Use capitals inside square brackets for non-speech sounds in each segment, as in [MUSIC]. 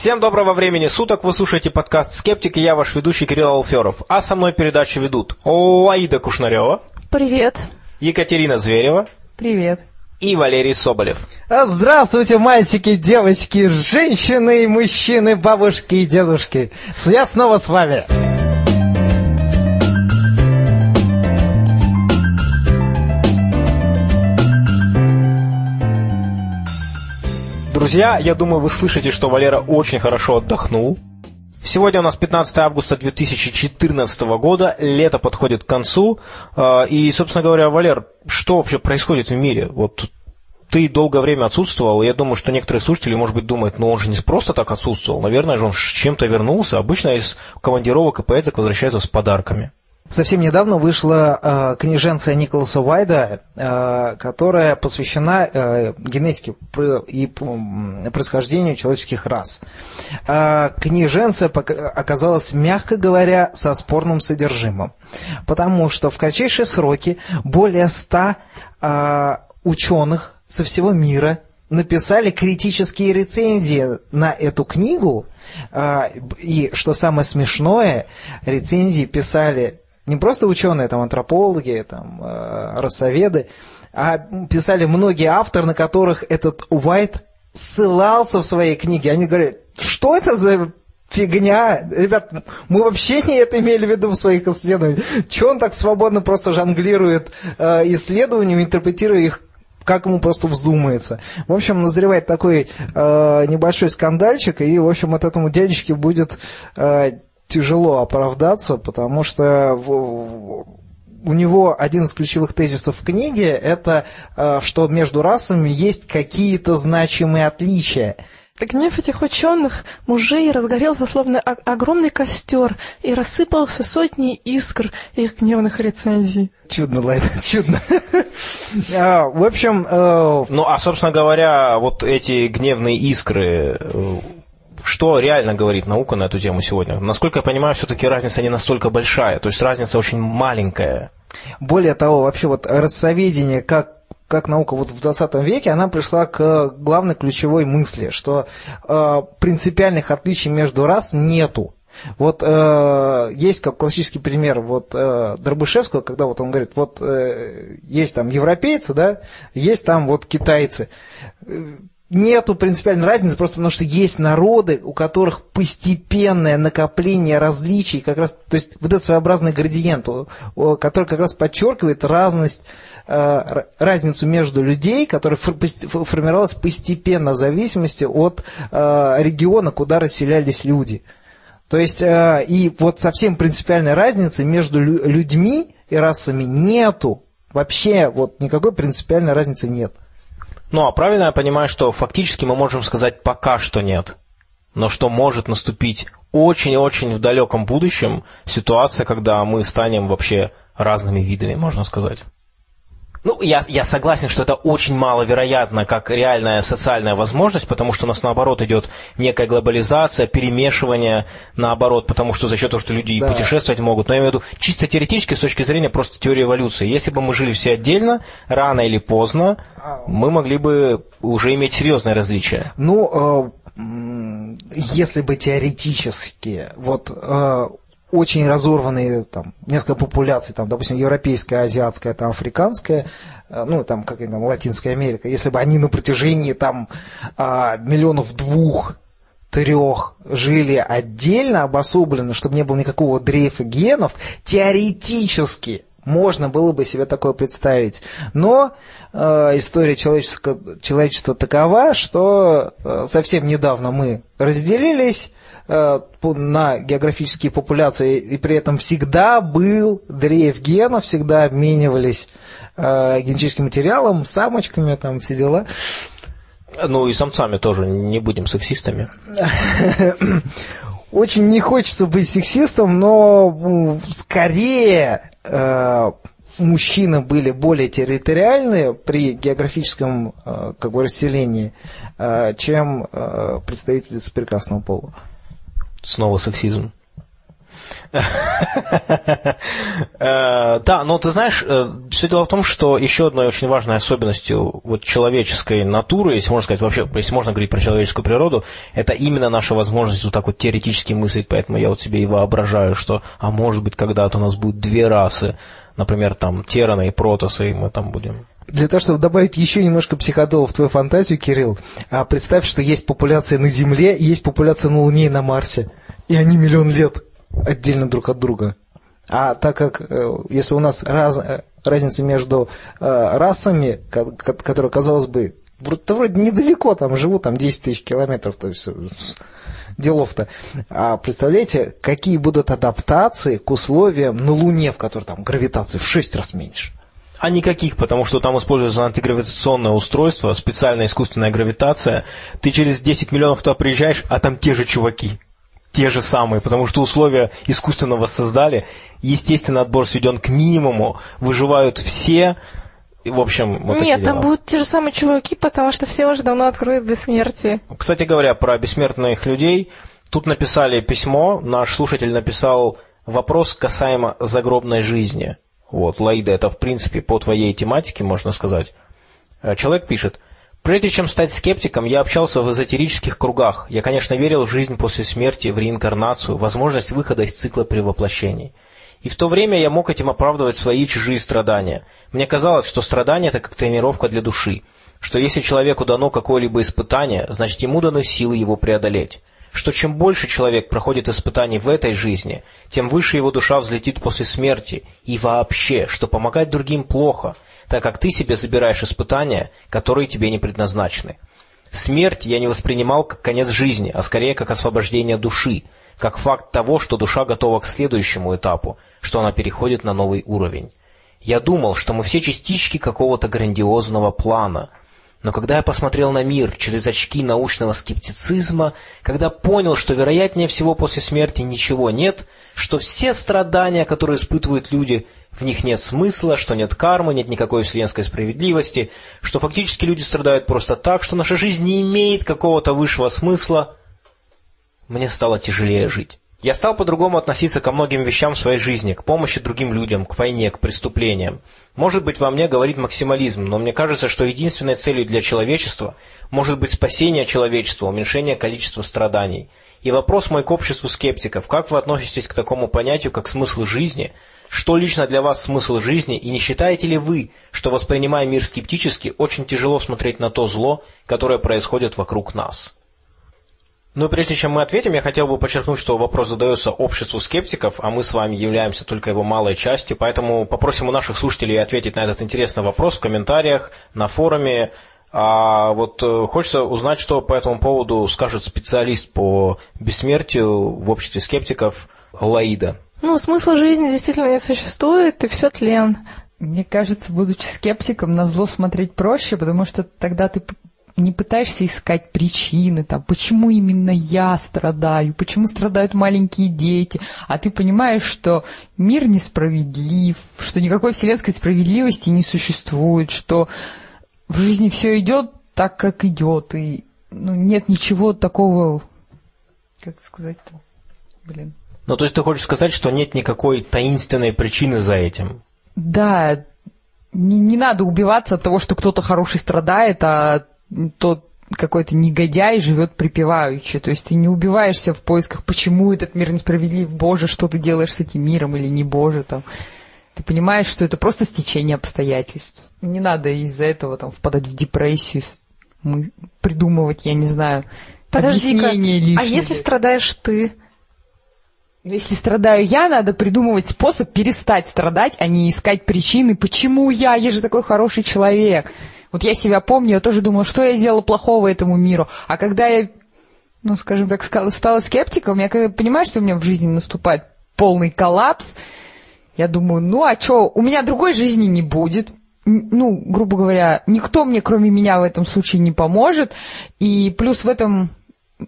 Всем доброго времени суток, вы слушаете подкаст «Скептик» и я ваш ведущий Кирилл Алферов. А со мной передачу ведут Лаида Кушнарева. Привет. Екатерина Зверева. Привет. И Валерий Соболев. А, здравствуйте, мальчики, девочки, женщины и мужчины, бабушки и дедушки. Я снова с вами. Друзья, я думаю, вы слышите, что Валера очень хорошо отдохнул. Сегодня у нас 15 августа 2014 года, лето подходит к концу. А, и, собственно говоря, Валер, что вообще происходит в мире? Вот ты долгое время отсутствовал, и я думаю, что некоторые слушатели, может быть, думают, ну он же не просто так отсутствовал, наверное же он с чем-то вернулся. Обычно из командировок и поэток возвращаются с подарками. Совсем недавно вышла э, книженция Николаса Уайда, э, которая посвящена э, генетике и происхождению человеческих рас. Э, книженция оказалась, мягко говоря, со спорным содержимым, потому что в кратчайшие сроки более ста э, ученых со всего мира написали критические рецензии на эту книгу, э, и, что самое смешное, рецензии писали не просто ученые, там, антропологи, там, э, расоведы, а писали многие авторы, на которых этот Уайт ссылался в своей книге. Они говорят, что это за фигня? Ребят, мы вообще не это имели в виду в своих исследованиях. Чего он так свободно просто жонглирует э, исследованиями, интерпретируя их как ему просто вздумается. В общем, назревает такой э, небольшой скандальчик, и, в общем, от этому дядечке будет э, тяжело оправдаться, потому что у него один из ключевых тезисов в книге – это э, что между расами есть какие-то значимые отличия. Гнев этих ученых мужей разгорелся словно огромный костер и рассыпался сотни искр их гневных рецензий. Чудно, Лайна, [LAUGHS] чудно. А, в общем... Э, ну, а, собственно говоря, вот эти гневные искры э, что реально говорит наука на эту тему сегодня? Насколько я понимаю, все-таки разница не настолько большая, то есть разница очень маленькая. Более того, вообще вот расоведение как как наука вот в 20 веке, она пришла к главной ключевой мысли, что э, принципиальных отличий между рас нету. Вот э, есть как классический пример вот э, Дробышевского, когда вот он говорит, вот э, есть там европейцы, да, есть там вот китайцы нету принципиальной разницы, просто потому что есть народы, у которых постепенное накопление различий, как раз, то есть вот этот своеобразный градиент, который как раз подчеркивает разность, э, разницу между людей, которая формировалась постепенно в зависимости от э, региона, куда расселялись люди. То есть, э, и вот совсем принципиальной разницы между людьми и расами нету. Вообще, вот никакой принципиальной разницы нет. Ну, а правильно я понимаю, что фактически мы можем сказать пока что нет. Но что может наступить очень-очень в далеком будущем ситуация, когда мы станем вообще разными видами, можно сказать. Ну, я, я согласен, что это очень маловероятно, как реальная социальная возможность, потому что у нас, наоборот, идет некая глобализация, перемешивание, наоборот, потому что за счет того, что люди да. путешествовать могут. Но я имею в виду чисто теоретически, с точки зрения просто теории эволюции. Если бы мы жили все отдельно, рано или поздно, мы могли бы уже иметь серьезные различия. Ну, э, если бы теоретически, вот э, очень разорванные, там, несколько популяций, там, допустим, европейская, азиатская, там, африканская, э, ну, там, как там, Латинская Америка, если бы они на протяжении, там, а, миллионов двух, трех жили отдельно, обособленно, чтобы не было никакого дрейфа генов, теоретически можно было бы себе такое представить. Но э, история человечества, человечества такова, что э, совсем недавно мы разделились, на географические популяции, и при этом всегда был дрейф генов, всегда обменивались э, генетическим материалом, самочками, там все дела. Ну и самцами тоже, не будем сексистами. [LAUGHS] Очень не хочется быть сексистом, но скорее э, мужчины были более территориальные при географическом э, как бы, расселении, чем представители прекрасного пола. Снова сексизм. Э, да, но ты знаешь, э, все дело в том, что еще одной очень важной особенностью вот человеческой натуры, если можно сказать вообще, если можно говорить про человеческую природу, это именно наша возможность вот так вот теоретически мыслить, поэтому я вот себе и воображаю, что, а может быть, когда-то у нас будет две расы, например, там, тераны и протосы, и мы там будем для того, чтобы добавить еще немножко психодола в твою фантазию, Кирилл, а представь, что есть популяция на Земле, есть популяция на Луне и на Марсе. И они миллион лет отдельно друг от друга. А так как, э, если у нас раз, э, разница между э, расами, которая, казалось бы, да вроде недалеко, там живут там 10 тысяч километров, то есть делов-то. А представляете, какие будут адаптации к условиям на Луне, в которой там гравитация в 6 раз меньше? А никаких, потому что там используется антигравитационное устройство, специальная искусственная гравитация. Ты через 10 миллионов туда приезжаешь, а там те же чуваки. Те же самые, потому что условия искусственно воссоздали. Естественно, отбор сведен к минимуму. Выживают все. В общем, вот Нет, там будут те же самые чуваки, потому что все уже давно откроют бессмертие. Кстати говоря, про бессмертных людей. Тут написали письмо, наш слушатель написал вопрос касаемо загробной жизни. Вот, Лаида, это в принципе по твоей тематике, можно сказать. Э, человек пишет, Прежде чем стать скептиком, я общался в эзотерических кругах. Я, конечно, верил в жизнь после смерти, в реинкарнацию, возможность выхода из цикла превоплощений. И в то время я мог этим оправдывать свои чужие страдания. Мне казалось, что страдание – это как тренировка для души, что если человеку дано какое-либо испытание, значит ему даны силы его преодолеть что чем больше человек проходит испытаний в этой жизни, тем выше его душа взлетит после смерти, и вообще, что помогать другим плохо, так как ты себе забираешь испытания, которые тебе не предназначены. Смерть я не воспринимал как конец жизни, а скорее как освобождение души, как факт того, что душа готова к следующему этапу, что она переходит на новый уровень. Я думал, что мы все частички какого-то грандиозного плана – но когда я посмотрел на мир через очки научного скептицизма, когда понял, что вероятнее всего после смерти ничего нет, что все страдания, которые испытывают люди, в них нет смысла, что нет кармы, нет никакой вселенской справедливости, что фактически люди страдают просто так, что наша жизнь не имеет какого-то высшего смысла, мне стало тяжелее жить. Я стал по-другому относиться ко многим вещам в своей жизни, к помощи другим людям, к войне, к преступлениям. Может быть, во мне говорит максимализм, но мне кажется, что единственной целью для человечества может быть спасение человечества, уменьшение количества страданий. И вопрос мой к обществу скептиков, как вы относитесь к такому понятию, как смысл жизни, что лично для вас смысл жизни, и не считаете ли вы, что, воспринимая мир скептически, очень тяжело смотреть на то зло, которое происходит вокруг нас? Но прежде чем мы ответим, я хотел бы подчеркнуть, что вопрос задается обществу скептиков, а мы с вами являемся только его малой частью, поэтому попросим у наших слушателей ответить на этот интересный вопрос в комментариях, на форуме. А вот э, хочется узнать, что по этому поводу скажет специалист по бессмертию в обществе скептиков Лаида. Ну, смысла жизни действительно не существует, и все тлен. Мне кажется, будучи скептиком, на зло смотреть проще, потому что тогда ты не пытаешься искать причины, там, почему именно я страдаю, почему страдают маленькие дети, а ты понимаешь, что мир несправедлив, что никакой вселенской справедливости не существует, что в жизни все идет так, как идет, и ну, нет ничего такого, как сказать-то, блин. Ну, то есть ты хочешь сказать, что нет никакой таинственной причины за этим? Да, не, не надо убиваться от того, что кто-то хороший страдает, а тот какой-то негодяй живет припеваючи. То есть ты не убиваешься в поисках, почему этот мир несправедлив, Боже, что ты делаешь с этим миром или не Боже там. Ты понимаешь, что это просто стечение обстоятельств. Не надо из-за этого там впадать в депрессию, придумывать, я не знаю, Подожди-ка, а если страдаешь ты? Если страдаю я, надо придумывать способ перестать страдать, а не искать причины, почему я, я же такой хороший человек. Вот я себя помню, я тоже думала, что я сделала плохого этому миру. А когда я, ну, скажем так, стала скептиком, я понимаю, что у меня в жизни наступает полный коллапс, я думаю, ну, а что, у меня другой жизни не будет. Ну, грубо говоря, никто мне, кроме меня, в этом случае не поможет. И плюс в этом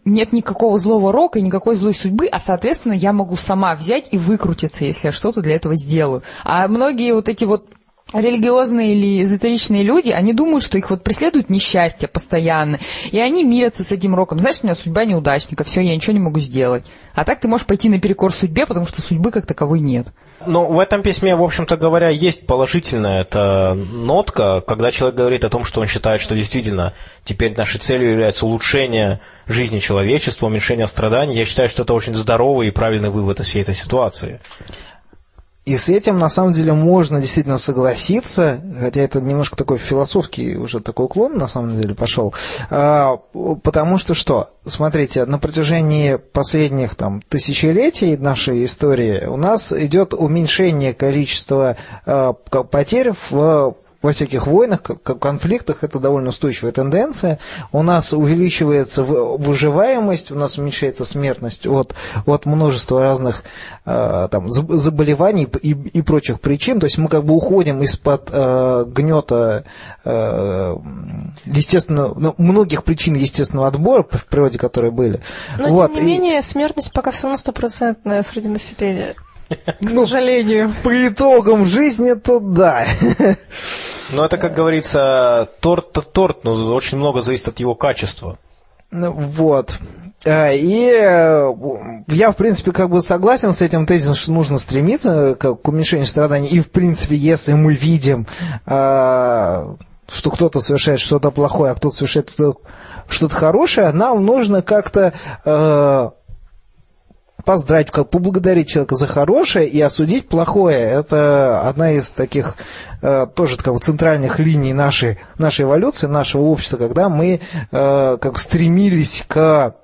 нет никакого злого рока никакой злой судьбы, а, соответственно, я могу сама взять и выкрутиться, если я что-то для этого сделаю. А многие вот эти вот религиозные или эзотеричные люди, они думают, что их вот преследует несчастье постоянно, и они мирятся с этим роком. Знаешь, у меня судьба неудачника, все, я ничего не могу сделать. А так ты можешь пойти наперекор судьбе, потому что судьбы как таковой нет. Но в этом письме, в общем-то говоря, есть положительная эта нотка, когда человек говорит о том, что он считает, что действительно теперь нашей целью является улучшение жизни человечества, уменьшение страданий. Я считаю, что это очень здоровый и правильный вывод из всей этой ситуации. И с этим, на самом деле, можно действительно согласиться, хотя это немножко такой философский уже такой уклон, на самом деле, пошел. А, потому что что? Смотрите, на протяжении последних там, тысячелетий нашей истории у нас идет уменьшение количества а, потерь в во всяких войнах, конфликтах это довольно устойчивая тенденция. У нас увеличивается выживаемость, у нас уменьшается смертность от, от множества разных э, там, заболеваний и, и прочих причин. То есть мы как бы уходим из-под э, гнета э, естественно, ну, многих причин естественного отбора в природе, которые были. Но вот. тем не менее смертность пока все равно стопроцентная среди населения. К ну, сожалению. По итогам жизни, то да. Но это, как говорится, торт-то торт, но очень много зависит от его качества. Ну, вот. А, и э, я, в принципе, как бы согласен с этим тезисом, что нужно стремиться к уменьшению страданий. И, в принципе, если мы видим, а, что кто-то совершает что-то плохое, а кто-то совершает что-то хорошее, нам нужно как-то э, поздравить, поблагодарить человека за хорошее и осудить плохое. Это одна из таких э, тоже как бы, центральных линий нашей, нашей эволюции, нашего общества, когда мы э, как стремились к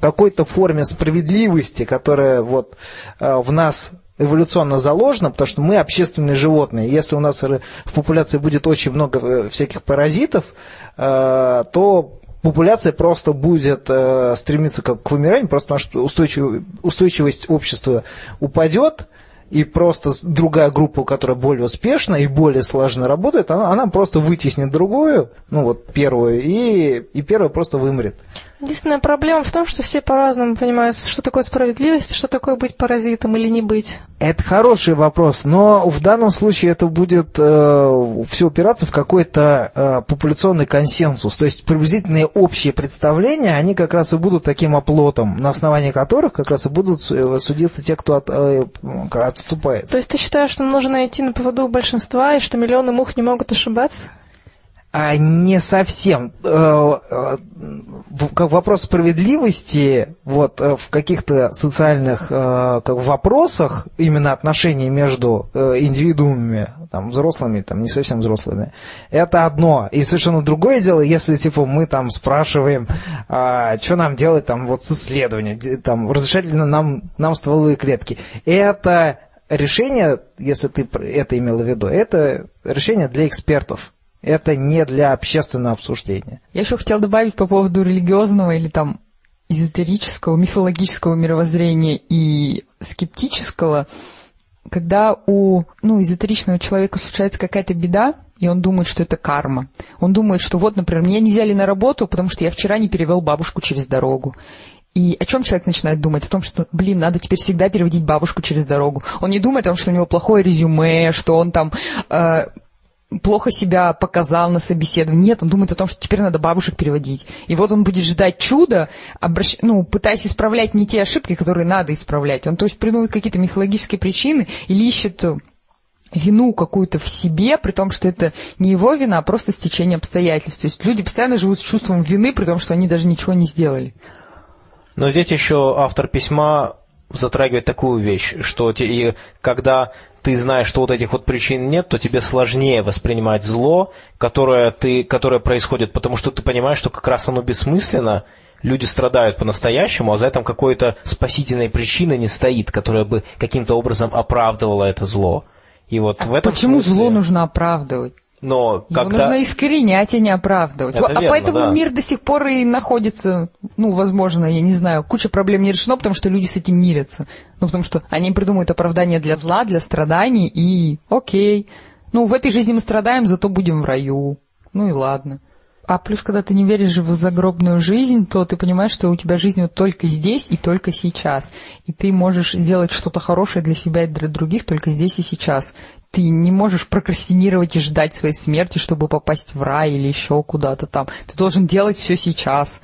какой-то форме справедливости, которая вот э, в нас эволюционно заложено, потому что мы общественные животные. Если у нас в популяции будет очень много всяких паразитов, то популяция просто будет э, стремиться к, к вымиранию, просто потому что устойчив, устойчивость общества упадет, и просто другая группа, которая более успешна и более слаженно работает, она, она просто вытеснит другую, ну вот первую, и, и первая просто вымрет. Единственная проблема в том, что все по-разному понимают, что такое справедливость, что такое быть паразитом или не быть. Это хороший вопрос, но в данном случае это будет э, все упираться в какой-то э, популяционный консенсус. То есть приблизительные общие представления, они как раз и будут таким оплотом, на основании которых как раз и будут э, судиться те, кто от, э, отступает. То есть ты считаешь, что нужно идти на поводу большинства, и что миллионы мух не могут ошибаться? А не совсем. Э, э, вопрос справедливости вот, э, в каких-то социальных как, вопросах, именно отношений между индивидуумами, там, взрослыми, там, не совсем взрослыми, это одно. И совершенно другое дело, если типа, мы там спрашиваем, а, что нам делать там, вот, с исследованием, там, разрешать ли нам, нам стволовые клетки. Это решение, если ты это имел в виду, это решение для экспертов. Это не для общественного обсуждения. Я еще хотела добавить по поводу религиозного или там эзотерического, мифологического мировоззрения и скептического, когда у ну, эзотеричного человека случается какая-то беда, и он думает, что это карма. Он думает, что вот, например, меня не взяли на работу, потому что я вчера не перевел бабушку через дорогу. И о чем человек начинает думать? О том, что, блин, надо теперь всегда переводить бабушку через дорогу. Он не думает о том, что у него плохое резюме, что он там э, плохо себя показал на собеседовании. Нет, он думает о том, что теперь надо бабушек переводить. И вот он будет ждать чуда, обращ... ну, пытаясь исправлять не те ошибки, которые надо исправлять. Он, то есть, придумывает какие-то мифологические причины или ищет вину какую-то в себе, при том, что это не его вина, а просто стечение обстоятельств. То есть люди постоянно живут с чувством вины, при том, что они даже ничего не сделали. Но здесь еще автор письма затрагивает такую вещь, что и когда ты знаешь, что вот этих вот причин нет, то тебе сложнее воспринимать зло, которое, ты, которое происходит, потому что ты понимаешь, что как раз оно бессмысленно, люди страдают по-настоящему, а за этим какой-то спасительной причины не стоит, которая бы каким-то образом оправдывала это зло. И вот а в этом почему смысле... зло нужно оправдывать? Но Его когда... нужно искоренять, а не оправдывать. Это а верно, поэтому да. мир до сих пор и находится, ну, возможно, я не знаю, куча проблем не решено, потому что люди с этим мирятся. Ну, потому что они придумывают оправдание для зла, для страданий, и окей. Ну, в этой жизни мы страдаем, зато будем в раю. Ну и ладно. А плюс, когда ты не веришь в загробную жизнь, то ты понимаешь, что у тебя жизнь вот только здесь и только сейчас. И ты можешь сделать что-то хорошее для себя и для других только здесь и сейчас. Ты не можешь прокрастинировать и ждать своей смерти, чтобы попасть в рай или еще куда-то там. Ты должен делать все сейчас.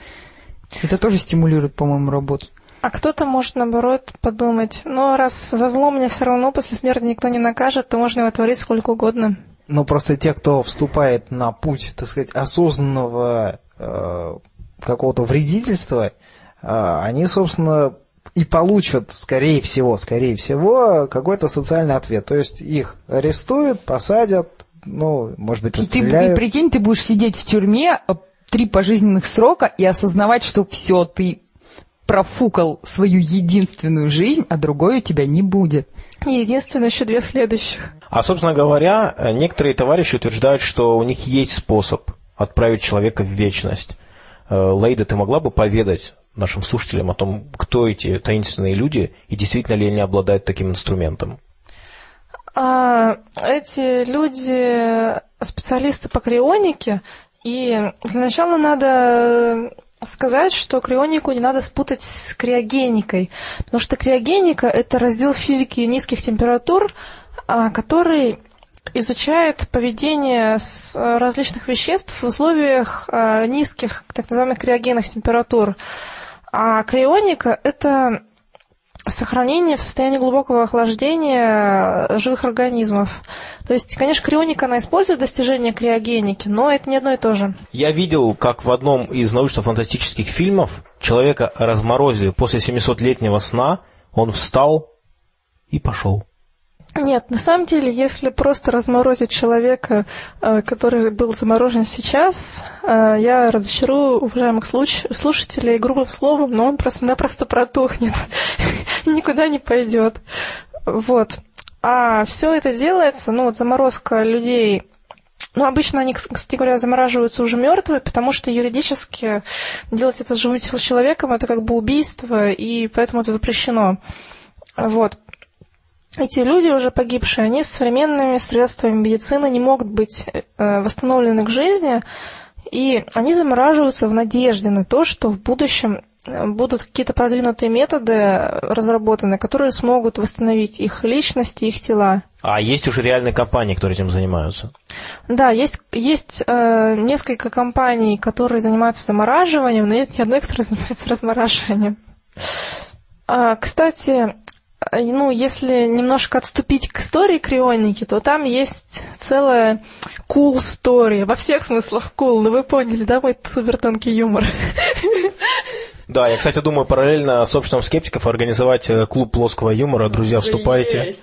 Это тоже стимулирует, по-моему, работу. А кто-то может, наоборот, подумать, ну, раз за зло меня все равно после смерти никто не накажет, то можно его творить сколько угодно. Ну, просто те, кто вступает на путь, так сказать, осознанного э, какого-то вредительства, э, они, собственно, и получат, скорее всего, скорее всего, какой-то социальный ответ. То есть их арестуют, посадят, ну, может быть, расстреляют. И ты, ты прикинь, ты будешь сидеть в тюрьме э, три пожизненных срока и осознавать, что все, ты профукал свою единственную жизнь, а другой у тебя не будет. Не единственное, еще две следующих. А, собственно говоря, некоторые товарищи утверждают, что у них есть способ отправить человека в вечность. Э, Лейда, ты могла бы поведать нашим слушателям о том, кто эти таинственные люди и действительно ли они обладают таким инструментом? А, эти люди специалисты по крионике, и для начала надо сказать, что крионику не надо спутать с криогеникой, потому что криогеника – это раздел физики низких температур, а, который изучает поведение различных веществ в условиях а, низких, так называемых криогенных температур. А крионика – это сохранение в состоянии глубокого охлаждения живых организмов. То есть, конечно, крионика, она использует достижения криогеники, но это не одно и то же. Я видел, как в одном из научно-фантастических фильмов человека разморозили после 700-летнего сна, он встал и пошел. Нет, на самом деле, если просто разморозить человека, э, который был заморожен сейчас, э, я разочарую уважаемых слушателей грубым словом, но он просто-напросто протухнет [LAUGHS] никуда не пойдет. Вот. А все это делается, ну вот заморозка людей ну, обычно они, кстати говоря, замораживаются уже мертвые, потому что юридически делать это с живым человеком это как бы убийство, и поэтому это запрещено. Вот эти люди, уже погибшие, они современными средствами медицины не могут быть э, восстановлены к жизни, и они замораживаются в надежде на то, что в будущем э, будут какие-то продвинутые методы разработаны, которые смогут восстановить их личности, их тела. А есть уже реальные компании, которые этим занимаются? Да, есть, есть э, несколько компаний, которые занимаются замораживанием, но нет ни одной, которая [LAUGHS] занимается размораживанием. А, кстати, ну, если немножко отступить к истории крионики, то там есть целая cool story. Во всех смыслах cool. Ну, вы поняли, да, мой супер тонкий юмор? Да, я, кстати, думаю, параллельно с обществом скептиков организовать э, клуб плоского юмора. Друзья, вступайте.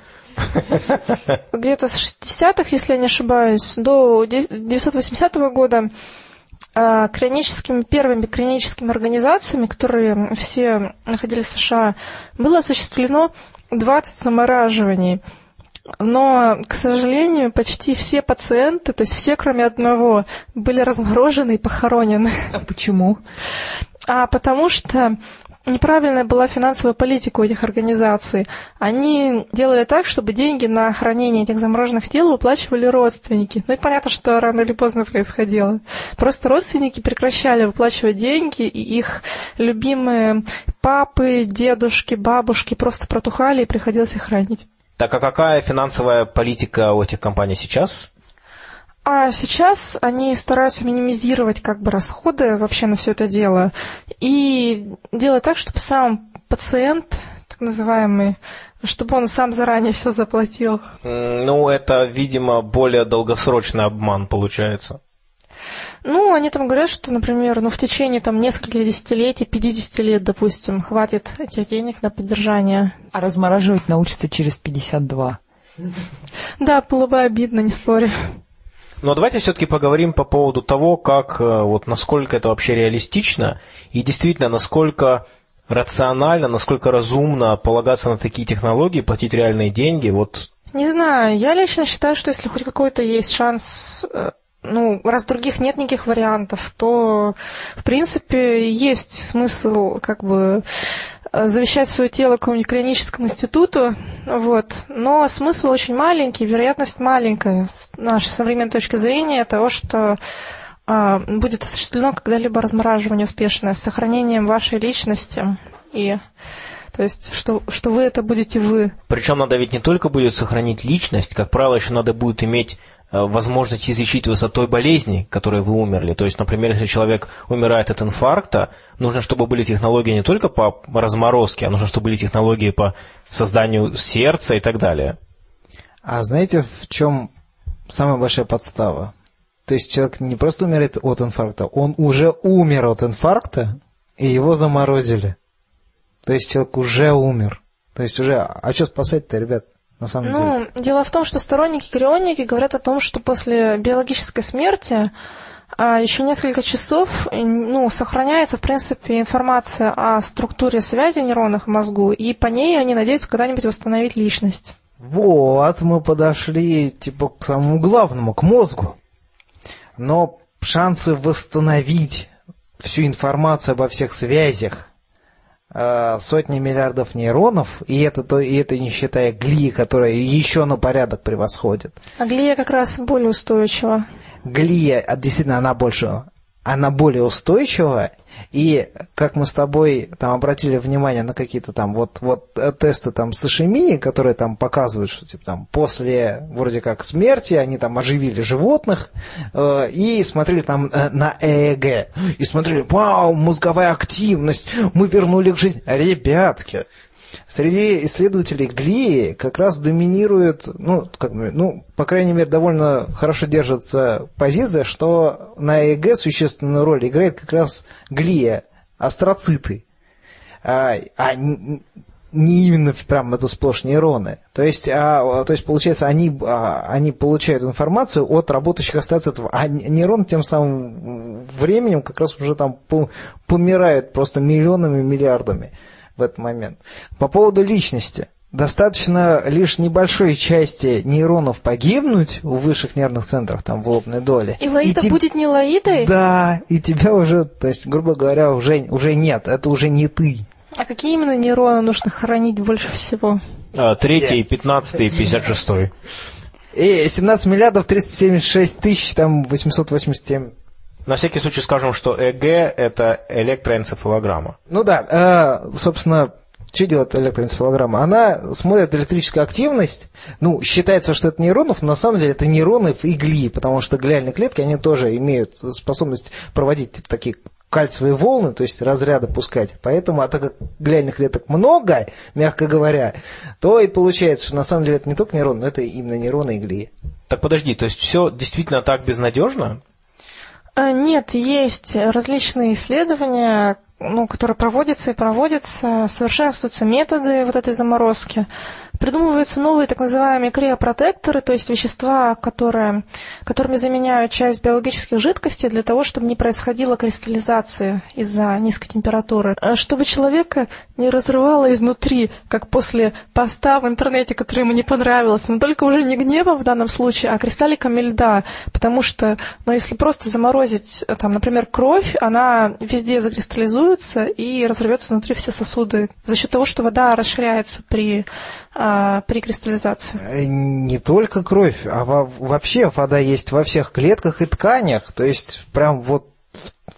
Где-то с 60-х, если я не ошибаюсь, до 1980 года а, крионическими, первыми крионическими организациями, которые все находились в США, было осуществлено 20 замораживаний. Но, к сожалению, почти все пациенты, то есть все, кроме одного, были разморожены и похоронены. А почему? А потому что неправильная была финансовая политика у этих организаций. Они делали так, чтобы деньги на хранение этих замороженных тел выплачивали родственники. Ну и понятно, что рано или поздно происходило. Просто родственники прекращали выплачивать деньги, и их любимые папы, дедушки, бабушки просто протухали, и приходилось их хранить. Так а какая финансовая политика у этих компаний сейчас? А сейчас они стараются минимизировать как бы расходы вообще на все это дело и делать так, чтобы сам пациент, так называемый, чтобы он сам заранее все заплатил. Ну, это, видимо, более долгосрочный обман получается. Ну, они там говорят, что, например, ну, в течение там нескольких десятилетий, 50 лет, допустим, хватит этих денег на поддержание. А размораживать научится через 52. Да, было бы обидно, не спорю. Но давайте все-таки поговорим по поводу того, как, э, вот, насколько это вообще реалистично и действительно, насколько рационально, насколько разумно полагаться на такие технологии, платить реальные деньги. Вот. Не знаю, я лично считаю, что если хоть какой-то есть шанс э, ну, раз других нет никаких вариантов, то, в принципе, есть смысл как бы завещать свое тело какому-нибудь клиническому институту, вот. но смысл очень маленький, вероятность маленькая с нашей современной точки зрения того, что а, будет осуществлено когда-либо размораживание успешное с сохранением вашей личности и То есть, что, что вы это будете вы. Причем надо ведь не только будет сохранить личность, как правило, еще надо будет иметь э, возможность излечить вас от той болезни, которой вы умерли. То есть, например, если человек умирает от инфаркта, нужно, чтобы были технологии не только по разморозке, а нужно, чтобы были технологии по созданию сердца и так далее. А знаете, в чем самая большая подстава? То есть человек не просто умирает от инфаркта, он уже умер от инфаркта, и его заморозили. То есть человек уже умер. То есть уже, а что спасать-то, ребят, на самом ну, деле? Ну, дело в том, что сторонники крионики говорят о том, что после биологической смерти а еще несколько часов ну, сохраняется, в принципе, информация о структуре связи нейронных в мозгу, и по ней они надеются когда-нибудь восстановить личность. Вот, мы подошли, типа, к самому главному, к мозгу. Но шансы восстановить всю информацию обо всех связях э, сотни миллиардов нейронов, и это, то, и это не считая глии, которая еще на порядок превосходит. А глия как раз более устойчива. Глия, а, действительно, она больше она более устойчивая, и как мы с тобой там обратили внимание на какие-то там вот, вот э, тесты там с ишемией, которые там показывают, что типа там после вроде как смерти они там оживили животных э, и смотрели там э, на ЭЭГ, и смотрели, вау, мозговая активность, мы вернули к жизни. Ребятки, Среди исследователей глии как раз доминирует, ну, как бы, ну, по крайней мере, довольно хорошо держится позиция, что на ЭЭГ существенную роль играет как раз глия, астроциты, а, а не именно прям это сплошь нейроны. То есть, а, то есть получается, они, а, они получают информацию от работающих астроцитов, а нейрон тем самым временем как раз уже там помирает просто миллионами, миллиардами в этот момент. По поводу личности. Достаточно лишь небольшой части нейронов погибнуть в высших нервных центрах, там, в лобной доле. И Лаида и будет не Лаидой? Да, и тебя уже, то есть, грубо говоря, уже, уже нет, это уже не ты. А какие именно нейроны нужно хоронить больше всего? А, третий, пятнадцатый, пятьдесят шестой. И 17 миллиардов 376 тысяч, там, 887 на всякий случай скажем, что ЭГ – это электроэнцефалограмма. Ну да, э, собственно, что делает электроэнцефалограмма? Она смотрит электрическую активность, ну, считается, что это нейронов, но на самом деле это нейроны в игли, потому что глиальные клетки, они тоже имеют способность проводить типа, такие кальциевые волны, то есть разряды пускать. Поэтому, а так как глиальных клеток много, мягко говоря, то и получается, что на самом деле это не только нейрон, но это именно нейроны игли. Так подожди, то есть все действительно так безнадежно? А, нет, есть различные исследования, ну, которые проводятся и проводятся, совершенствуются методы вот этой заморозки. Придумываются новые так называемые криопротекторы, то есть вещества, которые, которыми заменяют часть биологических жидкостей для того, чтобы не происходила кристаллизация из-за низкой температуры. А чтобы человека не разрывало изнутри, как после поста в интернете, который ему не понравился, но только уже не гневом в данном случае, а кристалликами льда, потому что, ну, если просто заморозить, там, например, кровь, она везде закристаллизуется и разорвется внутри все сосуды. За счет того, что вода расширяется при а, при кристаллизации? Э, не только кровь, а вообще вода есть во всех клетках и тканях. То есть прям вот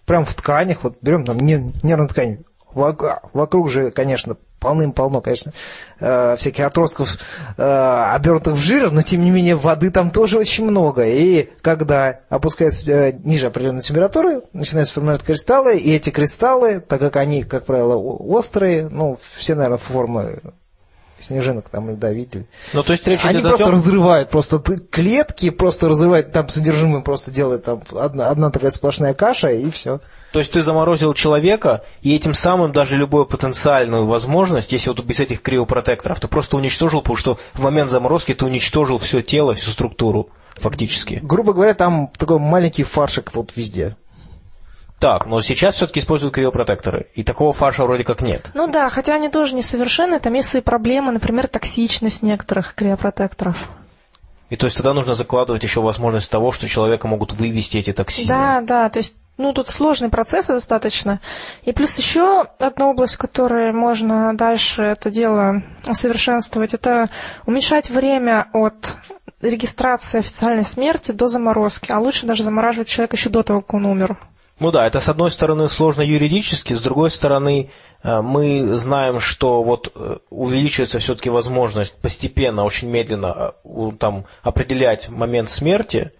прям в тканях, вот берем там нервную ткань, вокруг же, конечно, полным-полно, конечно, э, всяких отростков, э, обернутых в жир, но тем не менее воды там тоже очень много. И когда опускается ниже определенной температуры, начинаются формировать кристаллы, и эти кристаллы, так как они, как правило, острые, ну, все, наверное, формы снежинок там льда видели. Ну, то есть речь Они идет просто о том... разрывают, просто клетки просто разрывают, там содержимое просто делает там одна, одна такая сплошная каша и все. То есть ты заморозил человека, и этим самым даже любую потенциальную возможность, если вот без этих криопротекторов, ты просто уничтожил, потому что в момент заморозки ты уничтожил все тело, всю структуру фактически. Грубо говоря, там такой маленький фаршик вот везде. Так, но сейчас все-таки используют криопротекторы, и такого фарша вроде как нет. Ну да, хотя они тоже несовершенны, там есть свои проблемы, например, токсичность некоторых криопротекторов. И то есть тогда нужно закладывать еще возможность того, что человека могут вывести эти токсины. Да, да, то есть ну, тут сложные процессы достаточно. И плюс еще одна область, в которой можно дальше это дело усовершенствовать, это уменьшать время от регистрации официальной смерти до заморозки. А лучше даже замораживать человека еще до того, как он умер. Ну да, это с одной стороны сложно юридически, с другой стороны э, мы знаем, что вот э, увеличивается все-таки возможность постепенно, очень медленно э, там, определять момент смерти,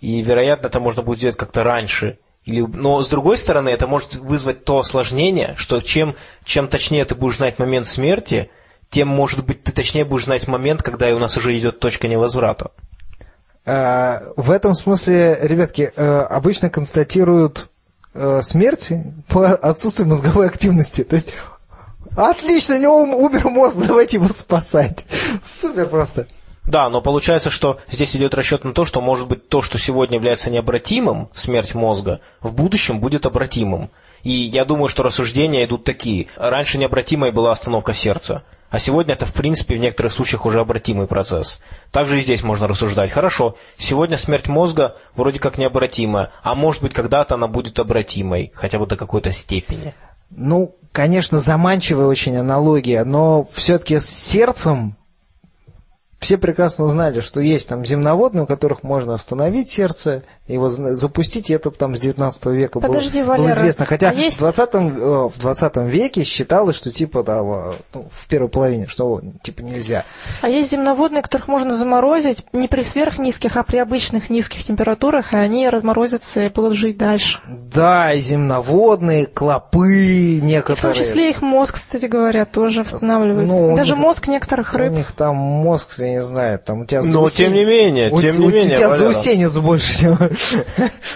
и, вероятно, это можно будет сделать как-то раньше. Но, с другой стороны, это может вызвать то осложнение, что чем, чем точнее ты будешь знать момент смерти, тем, может быть, ты точнее будешь знать момент, когда у нас уже идет точка невозврата. В этом смысле, ребятки, обычно констатируют э, смерть по отсутствию мозговой активности. То есть, отлично, у него умер мозг, [LAUGHS] давайте его спасать. Супер просто. Да, но получается, что здесь идет расчет на то, что, может быть, то, что сегодня является необратимым, смерть мозга, в будущем будет обратимым. И я думаю, что рассуждения идут такие. Раньше необратимой была остановка сердца. А сегодня это, в принципе, в некоторых случаях уже обратимый процесс. Также и здесь можно рассуждать. Хорошо, сегодня смерть мозга вроде как необратимая, а может быть, когда-то она будет обратимой, хотя бы до какой-то степени. Ну, конечно, заманчивая очень аналогия, но все-таки с сердцем все прекрасно знали, что есть там земноводные, у которых можно остановить сердце, его запустить, и это там с 19 века Подожди, было, Валера, было известно. Хотя а есть... в, 20, э, в 20 веке считалось, что типа да, ну, в первой половине, что типа нельзя. А есть земноводные, которых можно заморозить не при сверхнизких, а при обычных низких температурах, и они разморозятся и будут жить дальше. Да, и земноводные, клопы некоторые. И в том числе их мозг, кстати говоря, тоже восстанавливается. Ну, Даже них, мозг некоторых рыб. У них там мозг, я не знаю, там у тебя Но заусенец, тем не менее, у, тем у, не менее. У тебя Валера. заусенец больше, чем...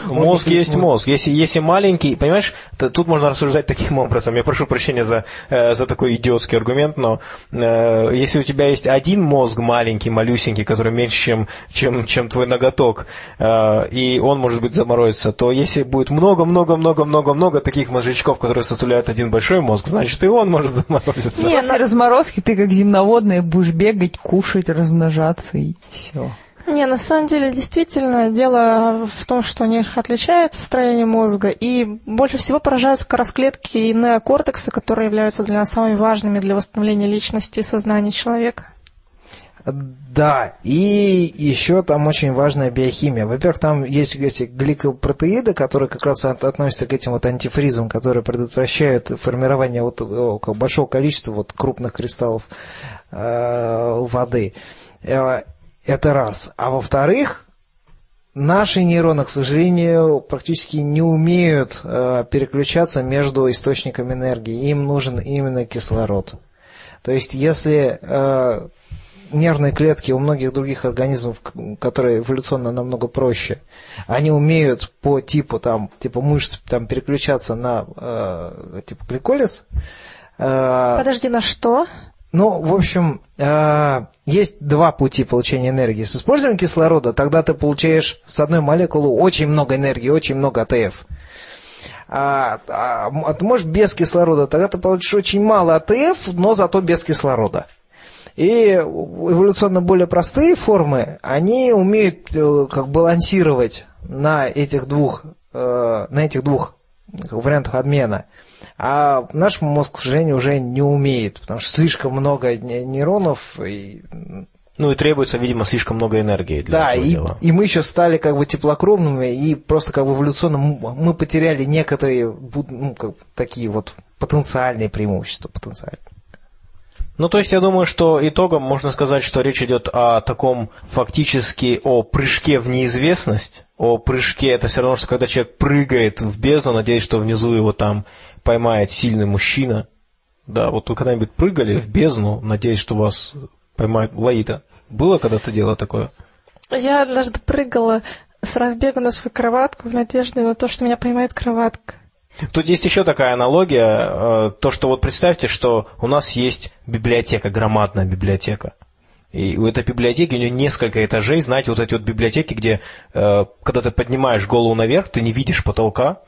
Мозг есть мозг. Если, если маленький, понимаешь, то тут можно рассуждать таким [LAUGHS] образом. Я прошу прощения за, э, за такой идиотский аргумент, но э, если у тебя есть один мозг маленький, малюсенький, который меньше, чем, чем, чем твой ноготок, э, и он может быть заморозиться, то если будет много-много-много-много-много таких мозжечков, которые составляют один большой мозг, значит и он может [LAUGHS] заморозиться. Нет, После разморозки ты как земноводная будешь бегать, кушать, размножаться и все. Не, на самом деле, действительно, дело в том, что у них отличается строение мозга, и больше всего поражаются как раз клетки и неокортекса, которые являются для нас самыми важными для восстановления личности и сознания человека. Да, и еще там очень важная биохимия. Во-первых, там есть эти гликопротеиды, которые как раз относятся к этим вот антифризам, которые предотвращают формирование вот большого количества вот крупных кристаллов воды. Э, это раз. А во-вторых, наши нейроны, к сожалению, практически не умеют э, переключаться между источниками энергии. Им нужен именно кислород. То есть, если э, нервные клетки у многих других организмов, которые эволюционно намного проще, они умеют по типу там, типа мышц там переключаться на э, типа гликолиз. Э, Подожди, на что? Ну, в общем, э, есть два пути получения энергии. С использованием кислорода тогда ты получаешь с одной молекулы очень много энергии, очень много АТФ. А, а, а ты можешь без кислорода, тогда ты получишь очень мало АТФ, но зато без кислорода. И эволюционно более простые формы, они умеют э, как балансировать на этих двух, э, на этих двух вариантах обмена. А наш мозг, к сожалению, уже не умеет, потому что слишком много нейронов. И... Ну и требуется, видимо, слишком много энергии для да, этого и, дела. и мы еще стали как бы теплокровными, и просто как бы эволюционно мы потеряли некоторые ну, как, такие вот потенциальные преимущества. Потенциальные. Ну, то есть я думаю, что итогом можно сказать, что речь идет о таком фактически о прыжке в неизвестность, о прыжке, это все равно, что когда человек прыгает в бездну, надеясь, что внизу его там поймает сильный мужчина. Да, вот вы когда-нибудь прыгали в бездну, надеясь, что вас поймает Лаида? Было когда-то дело такое? Я однажды прыгала с разбега на свою кроватку в надежде на то, что меня поймает кроватка. Тут есть еще такая аналогия, э, то, что вот представьте, что у нас есть библиотека, громадная библиотека. И у этой библиотеки, у нее несколько этажей, знаете, вот эти вот библиотеки, где, э, когда ты поднимаешь голову наверх, ты не видишь потолка,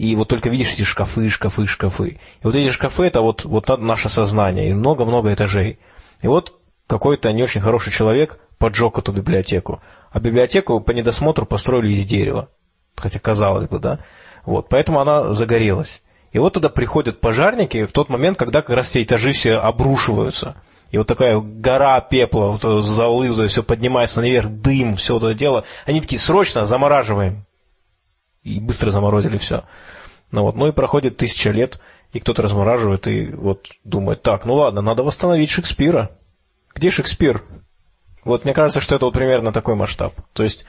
и вот только видишь эти шкафы, шкафы, шкафы. И вот эти шкафы это вот, вот наше сознание, и много-много этажей. И вот какой-то не очень хороший человек поджег эту библиотеку. А библиотеку по недосмотру построили из дерева. Хотя казалось бы, да. Вот, поэтому она загорелась. И вот туда приходят пожарники в тот момент, когда как раз все этажи все обрушиваются. И вот такая гора пепла, вот золы, все поднимается наверх, дым, все это дело. Они такие, срочно замораживаем. И быстро заморозили все. Ну, вот, ну и проходит тысяча лет, и кто-то размораживает и вот думает, так, ну ладно, надо восстановить Шекспира. Где Шекспир? Вот мне кажется, что это вот примерно такой масштаб. То есть,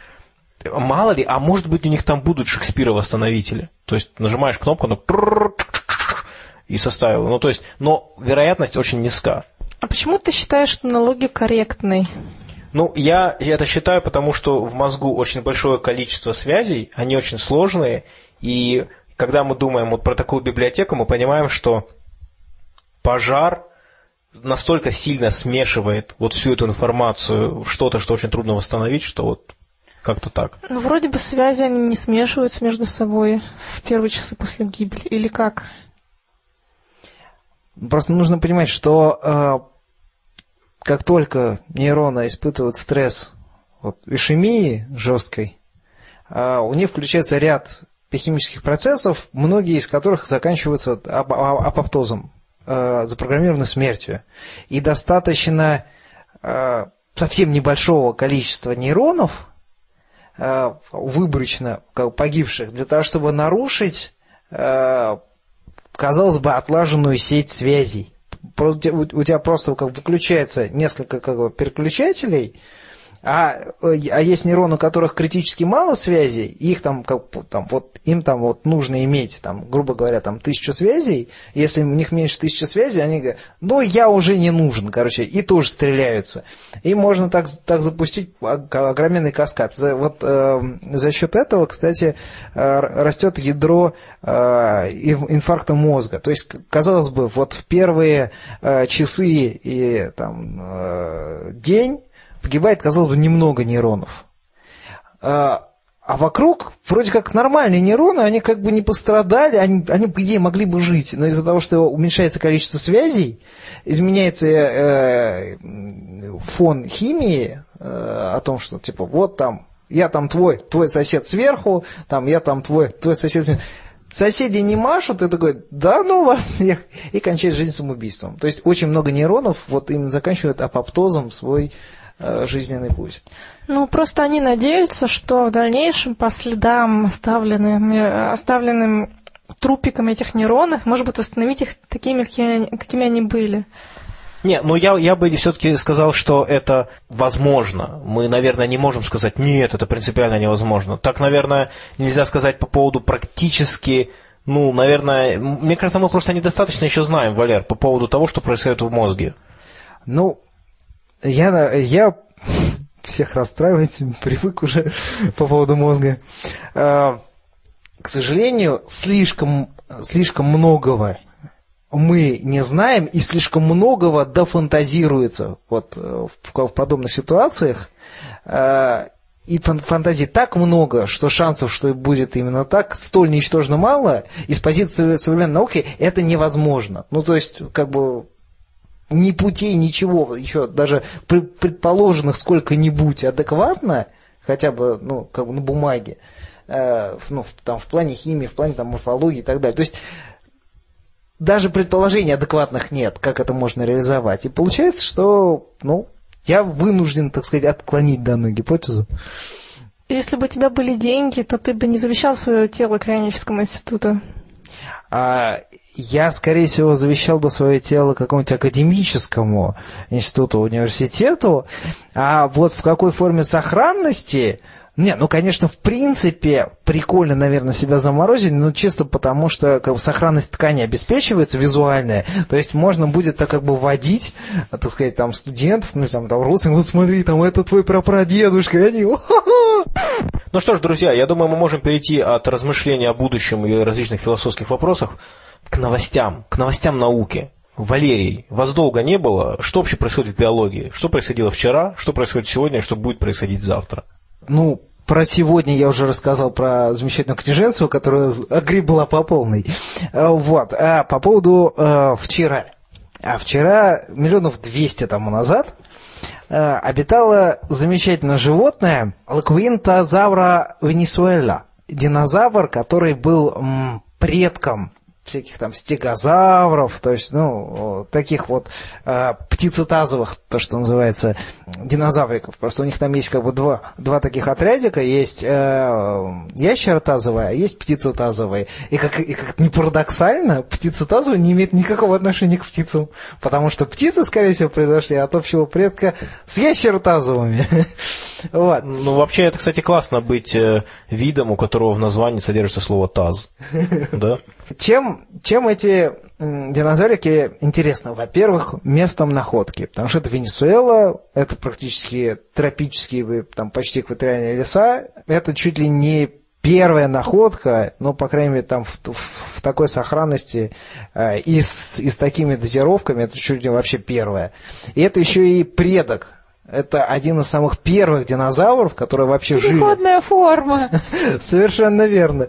мало ли, а может быть у них там будут Шекспира-восстановители. То есть, нажимаешь кнопку, ну, и составил. Ну, то есть, но вероятность очень низка. А почему ты считаешь аналогию корректной? Ну, я это считаю, потому что в мозгу очень большое количество связей, они очень сложные, и когда мы думаем вот про такую библиотеку, мы понимаем, что пожар настолько сильно смешивает вот всю эту информацию в что-то, что очень трудно восстановить, что вот как-то так. Ну, вроде бы связи они не смешиваются между собой в первые часы после гибели, или как? Просто нужно понимать, что э, как только нейроны испытывают стресс вот, ишемии жесткой, э, у них включается ряд химических процессов, многие из которых заканчиваются ап апоптозом, э, запрограммированы смертью. И достаточно совсем небольшого количества нейронов, выборочно погибших, для того, чтобы нарушить казалось бы, отлаженную сеть связей. У тебя просто как выключается несколько как бы, переключателей, а, а есть нейроны, у которых критически мало связей, их там, как, там, вот, им там вот нужно иметь, там, грубо говоря, там, тысячу связей, если у них меньше тысячи связей, они говорят, ну, я уже не нужен, короче, и тоже стреляются. И можно так, так запустить огроменный каскад. Вот э, за счет этого, кстати, э, растет ядро э, инфаркта мозга. То есть, казалось бы, вот в первые э, часы и там, э, день погибает, казалось бы, немного нейронов. А, а вокруг вроде как нормальные нейроны, они как бы не пострадали, они, они по идее, могли бы жить, но из-за того, что уменьшается количество связей, изменяется э, фон химии э, о том, что типа вот там, я там твой, твой сосед сверху, там я там твой, твой сосед сверху. Соседи не машут, и такой, да ну вас всех, и кончает жизнь самоубийством. То есть очень много нейронов вот именно заканчивают апоптозом свой жизненный путь. Ну, просто они надеются, что в дальнейшем по следам, оставленным, оставленным трупиком этих нейронов, может быть, восстановить их такими, какими, какими они были. Не, ну я, я бы все-таки сказал, что это возможно. Мы, наверное, не можем сказать, нет, это принципиально невозможно. Так, наверное, нельзя сказать по поводу практически, ну, наверное, мне кажется, мы просто недостаточно еще знаем, Валер, по поводу того, что происходит в мозге. Ну, я, я всех расстраивать, привык уже по поводу мозга. А, к сожалению, слишком, слишком многого мы не знаем, и слишком многого дофантазируется вот в, в подобных ситуациях. А, и фантазии так много, что шансов, что будет именно так, столь ничтожно мало, и с позиции современной науки это невозможно. Ну, то есть, как бы, ни путей, ничего, еще даже предположенных сколько-нибудь адекватно, хотя бы, ну, как бы на бумаге, э, ну, в, там, в плане химии, в плане там, морфологии и так далее. То есть даже предположений адекватных нет, как это можно реализовать. И получается, что, ну, я вынужден, так сказать, отклонить данную гипотезу. Если бы у тебя были деньги, то ты бы не завещал свое тело Крайническому институту. А, я, скорее всего, завещал бы свое тело какому-нибудь академическому институту, университету, а вот в какой форме сохранности, не, ну, конечно, в принципе, прикольно, наверное, себя заморозить, но чисто потому, что как бы, сохранность ткани обеспечивается визуальная, то есть можно будет так как бы вводить, так сказать, там, студентов, ну, там, там, родственников, вот смотри, там, это твой прапрадедушка, и они, ну что ж, друзья, я думаю, мы можем перейти от размышления о будущем и различных философских вопросах к новостям, к новостям науки. Валерий, вас долго не было. Что вообще происходит в биологии? Что происходило вчера, что происходит сегодня, что будет происходить завтра? Ну, про сегодня я уже рассказал про замечательную книженцию, которая огребла по полной. А, вот. А по поводу а, вчера. А вчера, миллионов двести тому назад, а, обитало замечательное животное Лаквинтозавра венесуэла. Динозавр, который был м, предком всяких там стегозавров, то есть, ну, таких вот э, птицетазовых, то, что называется, динозавриков. Просто у них там есть как бы два, два таких отрядика, есть э, ящеротазовые, а есть птицетазовые. И как, и как не парадоксально, птицетазовые не имеют никакого отношения к птицам, потому что птицы, скорее всего, произошли от общего предка с ящеротазовыми. [LAUGHS] Вот. Ну, вообще, это, кстати, классно быть э, видом, у которого в названии содержится слово «таз». [LAUGHS] Да? Чем, чем эти динозаврики интересны? Во-первых, местом находки, потому что это Венесуэла, это практически тропические, там почти экваториальные леса, это чуть ли не первая находка, ну, по крайней мере, там в, в, в такой сохранности э, и, с, и с такими дозировками, это чуть ли вообще первая. И это еще и предок это один из самых первых динозавров, которые вообще жили. Переходная форма. [LAUGHS] Совершенно верно.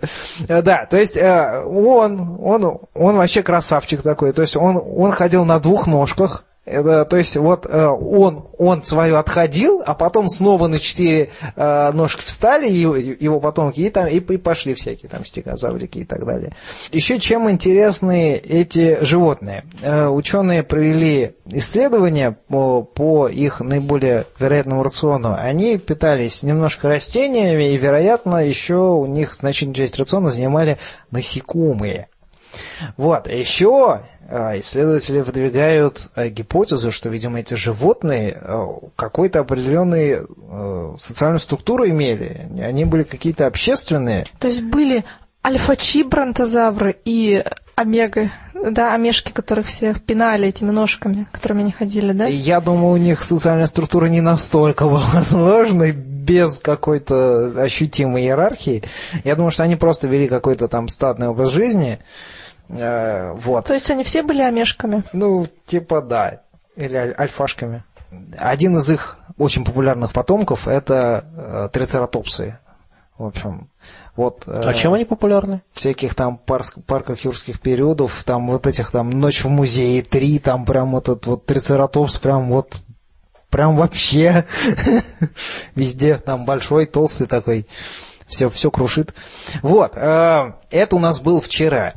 Э, да, то есть э, он, он, он вообще красавчик такой. То есть он, он ходил на двух ножках, это, то есть вот э, он, он свою отходил, а потом снова на четыре э, ножки встали его, его потомки и, там, и, и пошли всякие там стегозаврики и так далее. Еще чем интересны эти животные? Э, ученые провели исследования по, по их наиболее вероятному рациону. Они питались немножко растениями и, вероятно, еще у них значительную часть рациона занимали насекомые. Вот, еще исследователи выдвигают э, гипотезу, что, видимо, эти животные э, какой-то определенную социальную структуру имели. Они были какие-то общественные. То есть были альфа-чи бронтозавры и омега, да, омешки, которых всех пинали этими ножками, которыми они ходили, да? Я думаю, у них социальная структура не настолько была [LAUGHS] сложной, без какой-то ощутимой иерархии. Я думаю, что они просто вели какой-то там статный образ жизни, вот. То есть они все были омешками? Ну, типа да, или аль- альфашками. Один из их очень популярных потомков это э, трицератопсы. В общем, вот. Э, а чем они популярны? Всяких там пар- парках юрских периодов, там вот этих там «Ночь в музее 3», там прям этот вот трицератопс прям вот прям вообще [LAUGHS] везде там большой, толстый такой, все, все крушит. Вот, э, это у нас был вчера.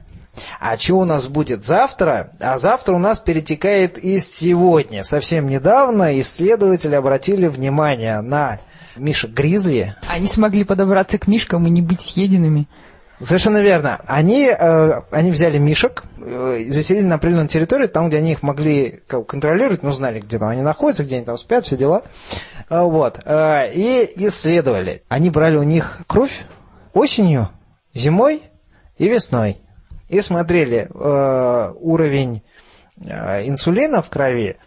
А что у нас будет завтра? А завтра у нас перетекает из сегодня. Совсем недавно исследователи обратили внимание на мишек гризли. Они смогли подобраться к мишкам и не быть съеденными. Совершенно верно. Они, э, они взяли мишек, э, заселили на определенную территорию, там, где они их могли контролировать, ну, знали, где там они находятся, где они там спят, все дела. Э, вот. Э, и исследовали. Они брали у них кровь осенью, зимой и весной и смотрели э, уровень э, инсулина в крови,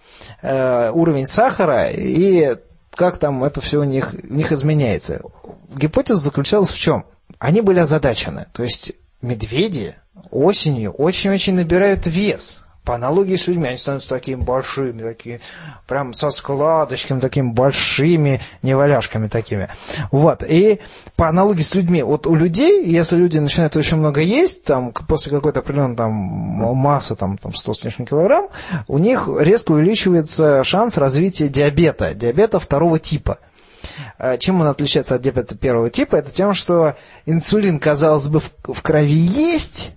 э, уровень сахара и как там это все у них, у них изменяется. Гипотеза заключалась в чем? Они были озадачены. То есть медведи осенью очень-очень набирают вес по аналогии с людьми, они становятся такими большими, такие, прям со складочками, такими большими неваляшками такими. Вот, и по аналогии с людьми, вот у людей, если люди начинают очень много есть, там, после какой-то определенной там массы, там, там 100 с лишним килограмм, у них резко увеличивается шанс развития диабета, диабета второго типа. А чем он отличается от диабета первого типа? Это тем, что инсулин, казалось бы, в крови есть,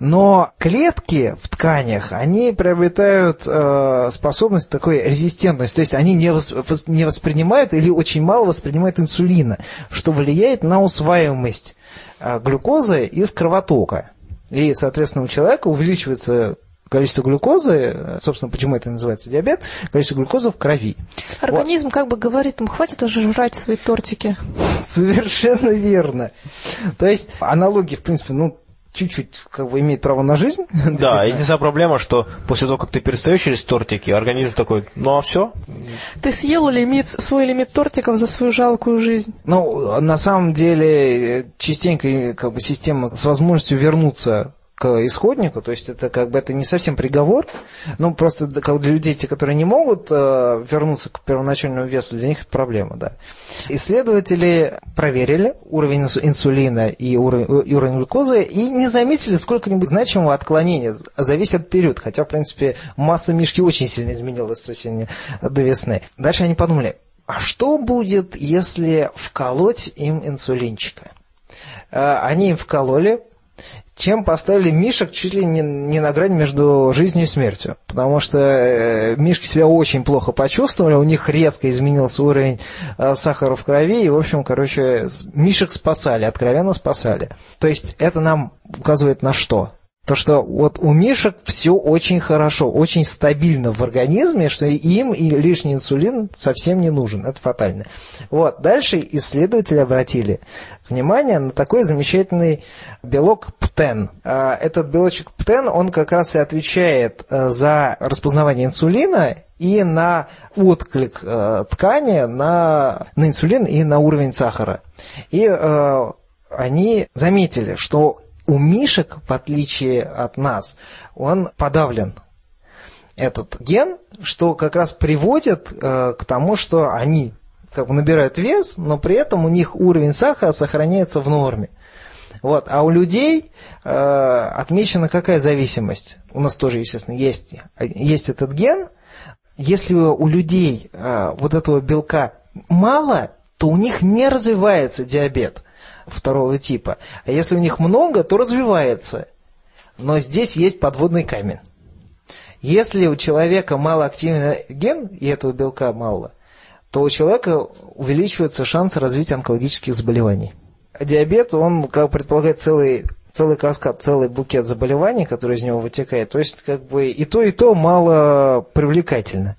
но клетки в тканях, они приобретают э, способность такой резистентность, то есть они не, вос, не воспринимают или очень мало воспринимают инсулина, что влияет на усваиваемость э, глюкозы из кровотока. И, соответственно, у человека увеличивается количество глюкозы, собственно, почему это называется диабет, количество глюкозы в крови. Организм вот. как бы говорит, ему хватит уже жрать свои тортики. Совершенно верно. То есть аналогии, в принципе, ну, чуть-чуть как бы имеет право на жизнь. [LAUGHS] Да, единственная проблема, что после того, как ты перестаешь есть тортики, организм такой, ну а все. Ты съел лимит, свой лимит тортиков за свою жалкую жизнь. Ну, на самом деле, частенько как бы система с возможностью вернуться к исходнику, то есть это как бы это не совсем приговор, ну просто как для людей, те, которые не могут э, вернуться к первоначальному весу, для них это проблема, да. Исследователи проверили уровень инсулина и уровень, и уровень глюкозы и не заметили сколько-нибудь значимого отклонения, зависит от периода, хотя, в принципе, масса мишки очень сильно изменилась с осени до весны. Дальше они подумали, а что будет, если вколоть им инсулинчика? Э, они им вкололи, чем поставили мишек чуть ли не, не на грани между жизнью и смертью. Потому что э, мишки себя очень плохо почувствовали, у них резко изменился уровень э, сахара в крови, и, в общем, короче, мишек спасали, откровенно спасали. То есть это нам указывает на что? То, что вот у мишек все очень хорошо, очень стабильно в организме, что им и лишний инсулин совсем не нужен. Это фатально. Вот. Дальше исследователи обратили внимание на такой замечательный белок ПТЕН. А, этот белочек ПТЕН, он как раз и отвечает э, за распознавание инсулина и на отклик э, ткани на, на инсулин и на уровень сахара. И э, они заметили, что у мишек, в отличие от нас, он подавлен этот ген, что как раз приводит э, к тому, что они как бы набирают вес, но при этом у них уровень сахара сохраняется в норме. Вот. А у людей э, отмечена какая зависимость? У нас тоже, естественно, есть, есть этот ген. Если у людей э, вот этого белка мало, то у них не развивается диабет второго типа. А если у них много, то развивается. Но здесь есть подводный камень. Если у человека малоактивный ген, и этого белка мало, то у человека увеличивается шанс развития онкологических заболеваний. Диабет, он, как предполагает, целый, целый каскад, целый букет заболеваний, который из него вытекает. То есть, как бы и то, и то мало привлекательно.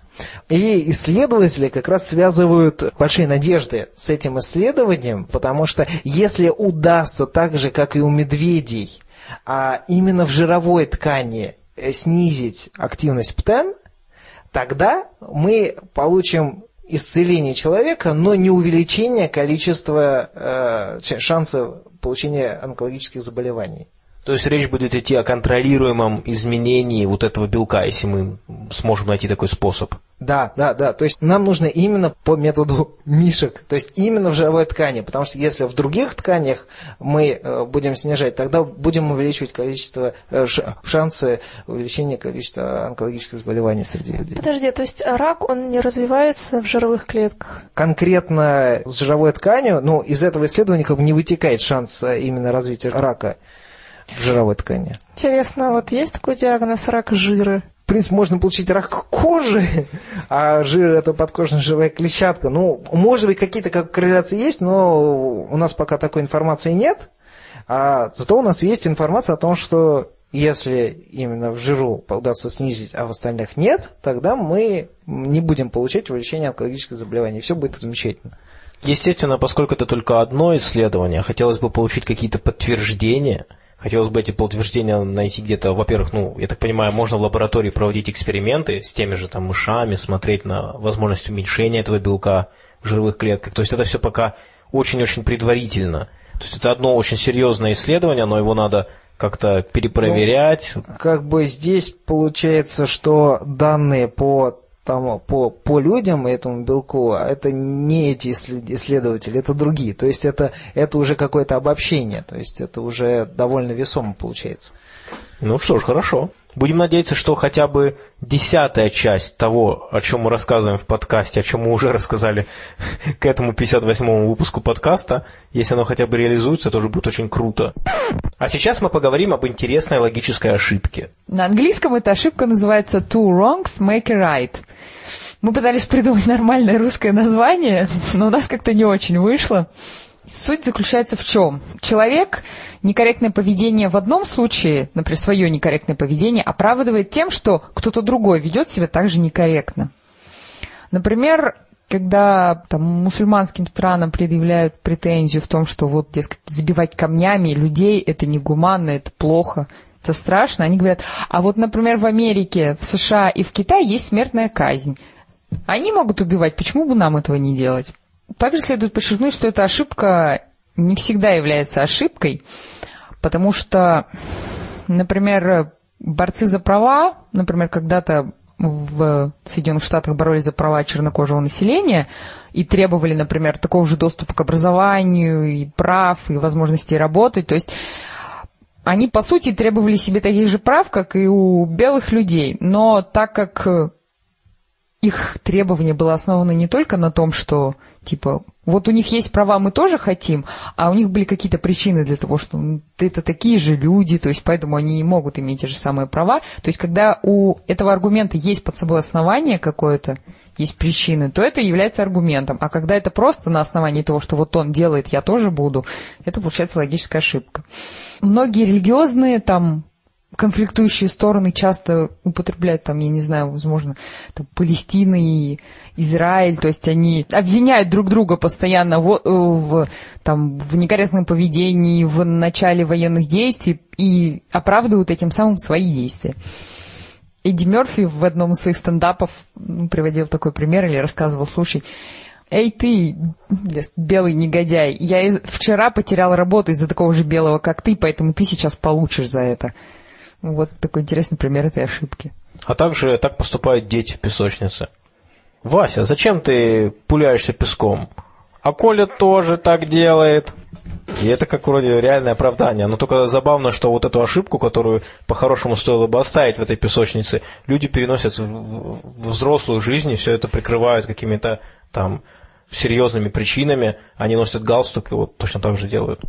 И исследователи как раз связывают большие надежды с этим исследованием, потому что если удастся так же, как и у медведей, а именно в жировой ткани э, снизить активность ПТЕН, тогда мы получим исцеление человека, но не увеличение количества э, шансов получения онкологических заболеваний. То есть речь будет идти о контролируемом изменении вот этого белка, если мы сможем найти такой способ. Да, да, да. То есть нам нужно именно по методу мишек, то есть именно в жировой ткани, потому что если в других тканях мы э, будем снижать, тогда будем увеличивать количество, э, шансы увеличения количества онкологических заболеваний среди людей. Подожди, то есть рак, он не развивается в жировых клетках? Конкретно с жировой тканью, ну, из этого исследования как бы не вытекает шанс э, именно развития рака в жировой ткани. Интересно, вот есть такой диагноз рак жира? В принципе, можно получить рак кожи, а жир – это подкожная живая клетчатка. Ну, может быть, какие-то как корреляции есть, но у нас пока такой информации нет. А зато у нас есть информация о том, что если именно в жиру удастся снизить, а в остальных нет, тогда мы не будем получать увеличение онкологических заболеваний. Все будет замечательно. Естественно, поскольку это только одно исследование, хотелось бы получить какие-то подтверждения – Хотелось бы эти подтверждения найти где-то, во-первых, ну, я так понимаю, можно в лаборатории проводить эксперименты с теми же там мышами, смотреть на возможность уменьшения этого белка в жировых клетках. То есть это все пока очень-очень предварительно. То есть это одно очень серьезное исследование, но его надо как-то перепроверять. Ну, как бы здесь получается, что данные по там, по, по людям этому белку, а это не эти исследователи, это другие. То есть это, это уже какое-то обобщение, то есть это уже довольно весомо получается. Ну что ж, хорошо. Будем надеяться, что хотя бы десятая часть того, о чем мы рассказываем в подкасте, о чем мы уже рассказали [LAUGHS] к этому 58-му выпуску подкаста, если оно хотя бы реализуется, тоже будет очень круто. А сейчас мы поговорим об интересной логической ошибке. На английском эта ошибка называется two wrongs make a right. Мы пытались придумать нормальное русское название, но у нас как-то не очень вышло. Суть заключается в чем? Человек некорректное поведение в одном случае, например, свое некорректное поведение, оправдывает тем, что кто-то другой ведет себя также некорректно. Например, когда там, мусульманским странам предъявляют претензию в том, что вот, дескать, забивать камнями людей – это негуманно, это плохо, это страшно, они говорят, а вот, например, в Америке, в США и в Китае есть смертная казнь. Они могут убивать, почему бы нам этого не делать? Также следует подчеркнуть, что эта ошибка не всегда является ошибкой, потому что, например, борцы за права, например, когда-то в Соединенных Штатах боролись за права чернокожего населения и требовали, например, такого же доступа к образованию и прав, и возможности работать. То есть они, по сути, требовали себе таких же прав, как и у белых людей. Но так как их требование было основано не только на том, что типа Вот у них есть права, мы тоже хотим, а у них были какие-то причины для того, что ну, это такие же люди, то есть поэтому они не могут иметь те же самые права. То есть когда у этого аргумента есть под собой основание какое-то, есть причины, то это является аргументом. А когда это просто на основании того, что вот он делает, я тоже буду, это получается логическая ошибка. Многие религиозные там конфликтующие стороны часто употребляют там, я не знаю, возможно, там, Палестина и Израиль, то есть они обвиняют друг друга постоянно в, в, там, в некорректном поведении, в начале военных действий и оправдывают этим самым свои действия. Эдди Мерфи в одном из своих стендапов ну, приводил такой пример или рассказывал, слушай, Эй ты, белый негодяй, я вчера потерял работу из-за такого же белого, как ты, поэтому ты сейчас получишь за это. Вот такой интересный пример этой ошибки. А также так поступают дети в песочнице. Вася, зачем ты пуляешься песком? А Коля тоже так делает. И это как вроде реальное оправдание. Но только забавно, что вот эту ошибку, которую по-хорошему стоило бы оставить в этой песочнице, люди переносят в взрослую жизнь и все это прикрывают какими-то там серьезными причинами. Они носят галстук и вот точно так же делают.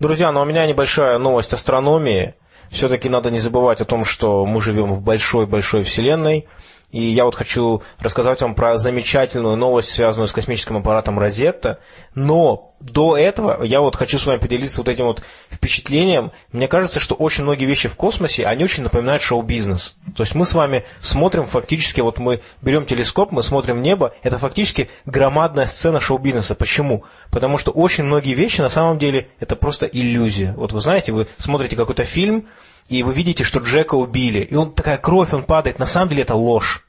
Друзья, ну у меня небольшая новость астрономии. Все-таки надо не забывать о том, что мы живем в большой-большой вселенной. И я вот хочу рассказать вам про замечательную новость, связанную с космическим аппаратом Розетта. Но до этого я вот хочу с вами поделиться вот этим вот впечатлением. Мне кажется, что очень многие вещи в космосе, они очень напоминают шоу-бизнес. То есть мы с вами смотрим фактически, вот мы берем телескоп, мы смотрим небо, это фактически громадная сцена шоу-бизнеса. Почему? Потому что очень многие вещи на самом деле это просто иллюзия. Вот вы знаете, вы смотрите какой-то фильм, и вы видите, что Джека убили, и он такая кровь, он падает, на самом деле это ложь.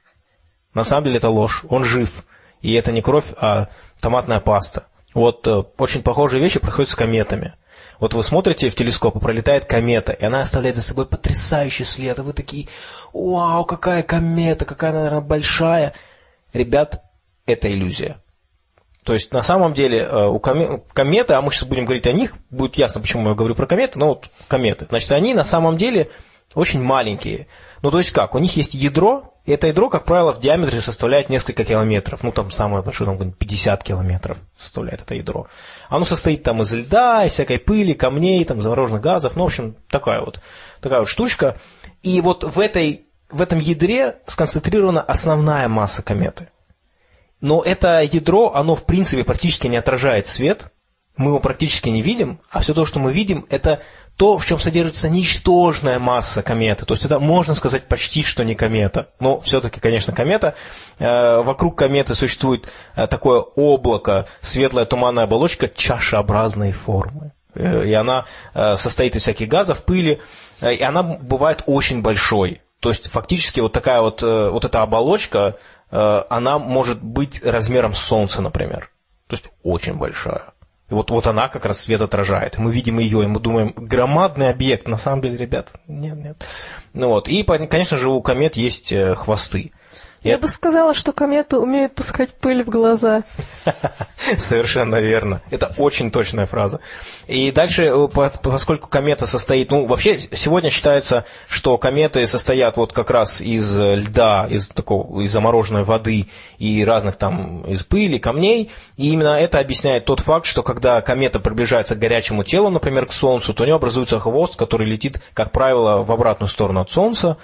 На самом деле это ложь, он жив. И это не кровь, а томатная паста. Вот э, очень похожие вещи происходят с кометами. Вот вы смотрите в телескоп, и пролетает комета, и она оставляет за собой потрясающий след, и вы такие, вау, какая комета, какая она, наверное, большая. Ребят, это иллюзия. То есть, на самом деле, э, у кометы, а мы сейчас будем говорить о них, будет ясно, почему я говорю про кометы, но вот кометы. Значит, они на самом деле очень маленькие. Ну, то есть как, у них есть ядро, и это ядро, как правило, в диаметре составляет несколько километров. Ну, там самое большое, там 50 километров составляет это ядро. Оно состоит там из льда, из всякой пыли, камней, там, замороженных газов. Ну, в общем, такая вот, такая вот штучка. И вот в, этой, в этом ядре сконцентрирована основная масса кометы. Но это ядро, оно в принципе практически не отражает свет, мы его практически не видим, а все то, что мы видим, это то, в чем содержится ничтожная масса кометы. То есть это, можно сказать, почти что не комета. Но все-таки, конечно, комета. Э, вокруг кометы существует э, такое облако, светлая туманная оболочка чашеобразной формы. Э, и она состоит из всяких газов, пыли, и она бывает очень большой. То есть фактически вот такая вот, вот эта оболочка, она может быть размером Солнца, например. То есть очень большая. Вот, вот она как раз свет отражает. Мы видим ее, и мы думаем, громадный объект. На самом деле, ребят, нет, нет. Ну вот. И, конечно же, у комет есть э, хвосты. Я это... бы сказала, что кометы умеют пускать пыль в глаза. [LAUGHS] Совершенно верно. Это очень точная фраза. И дальше, э, поскольку комета состоит... Ну, вообще, сегодня считается, что кометы состоят вот как раз из льда, из такого, из замороженной воды и разных там, из пыли, камней. И именно это объясняет тот факт, что когда комета приближается к горячему телу, например, к Солнцу, то у нее образуется хвост, который летит, как правило, в обратную сторону от Солнца.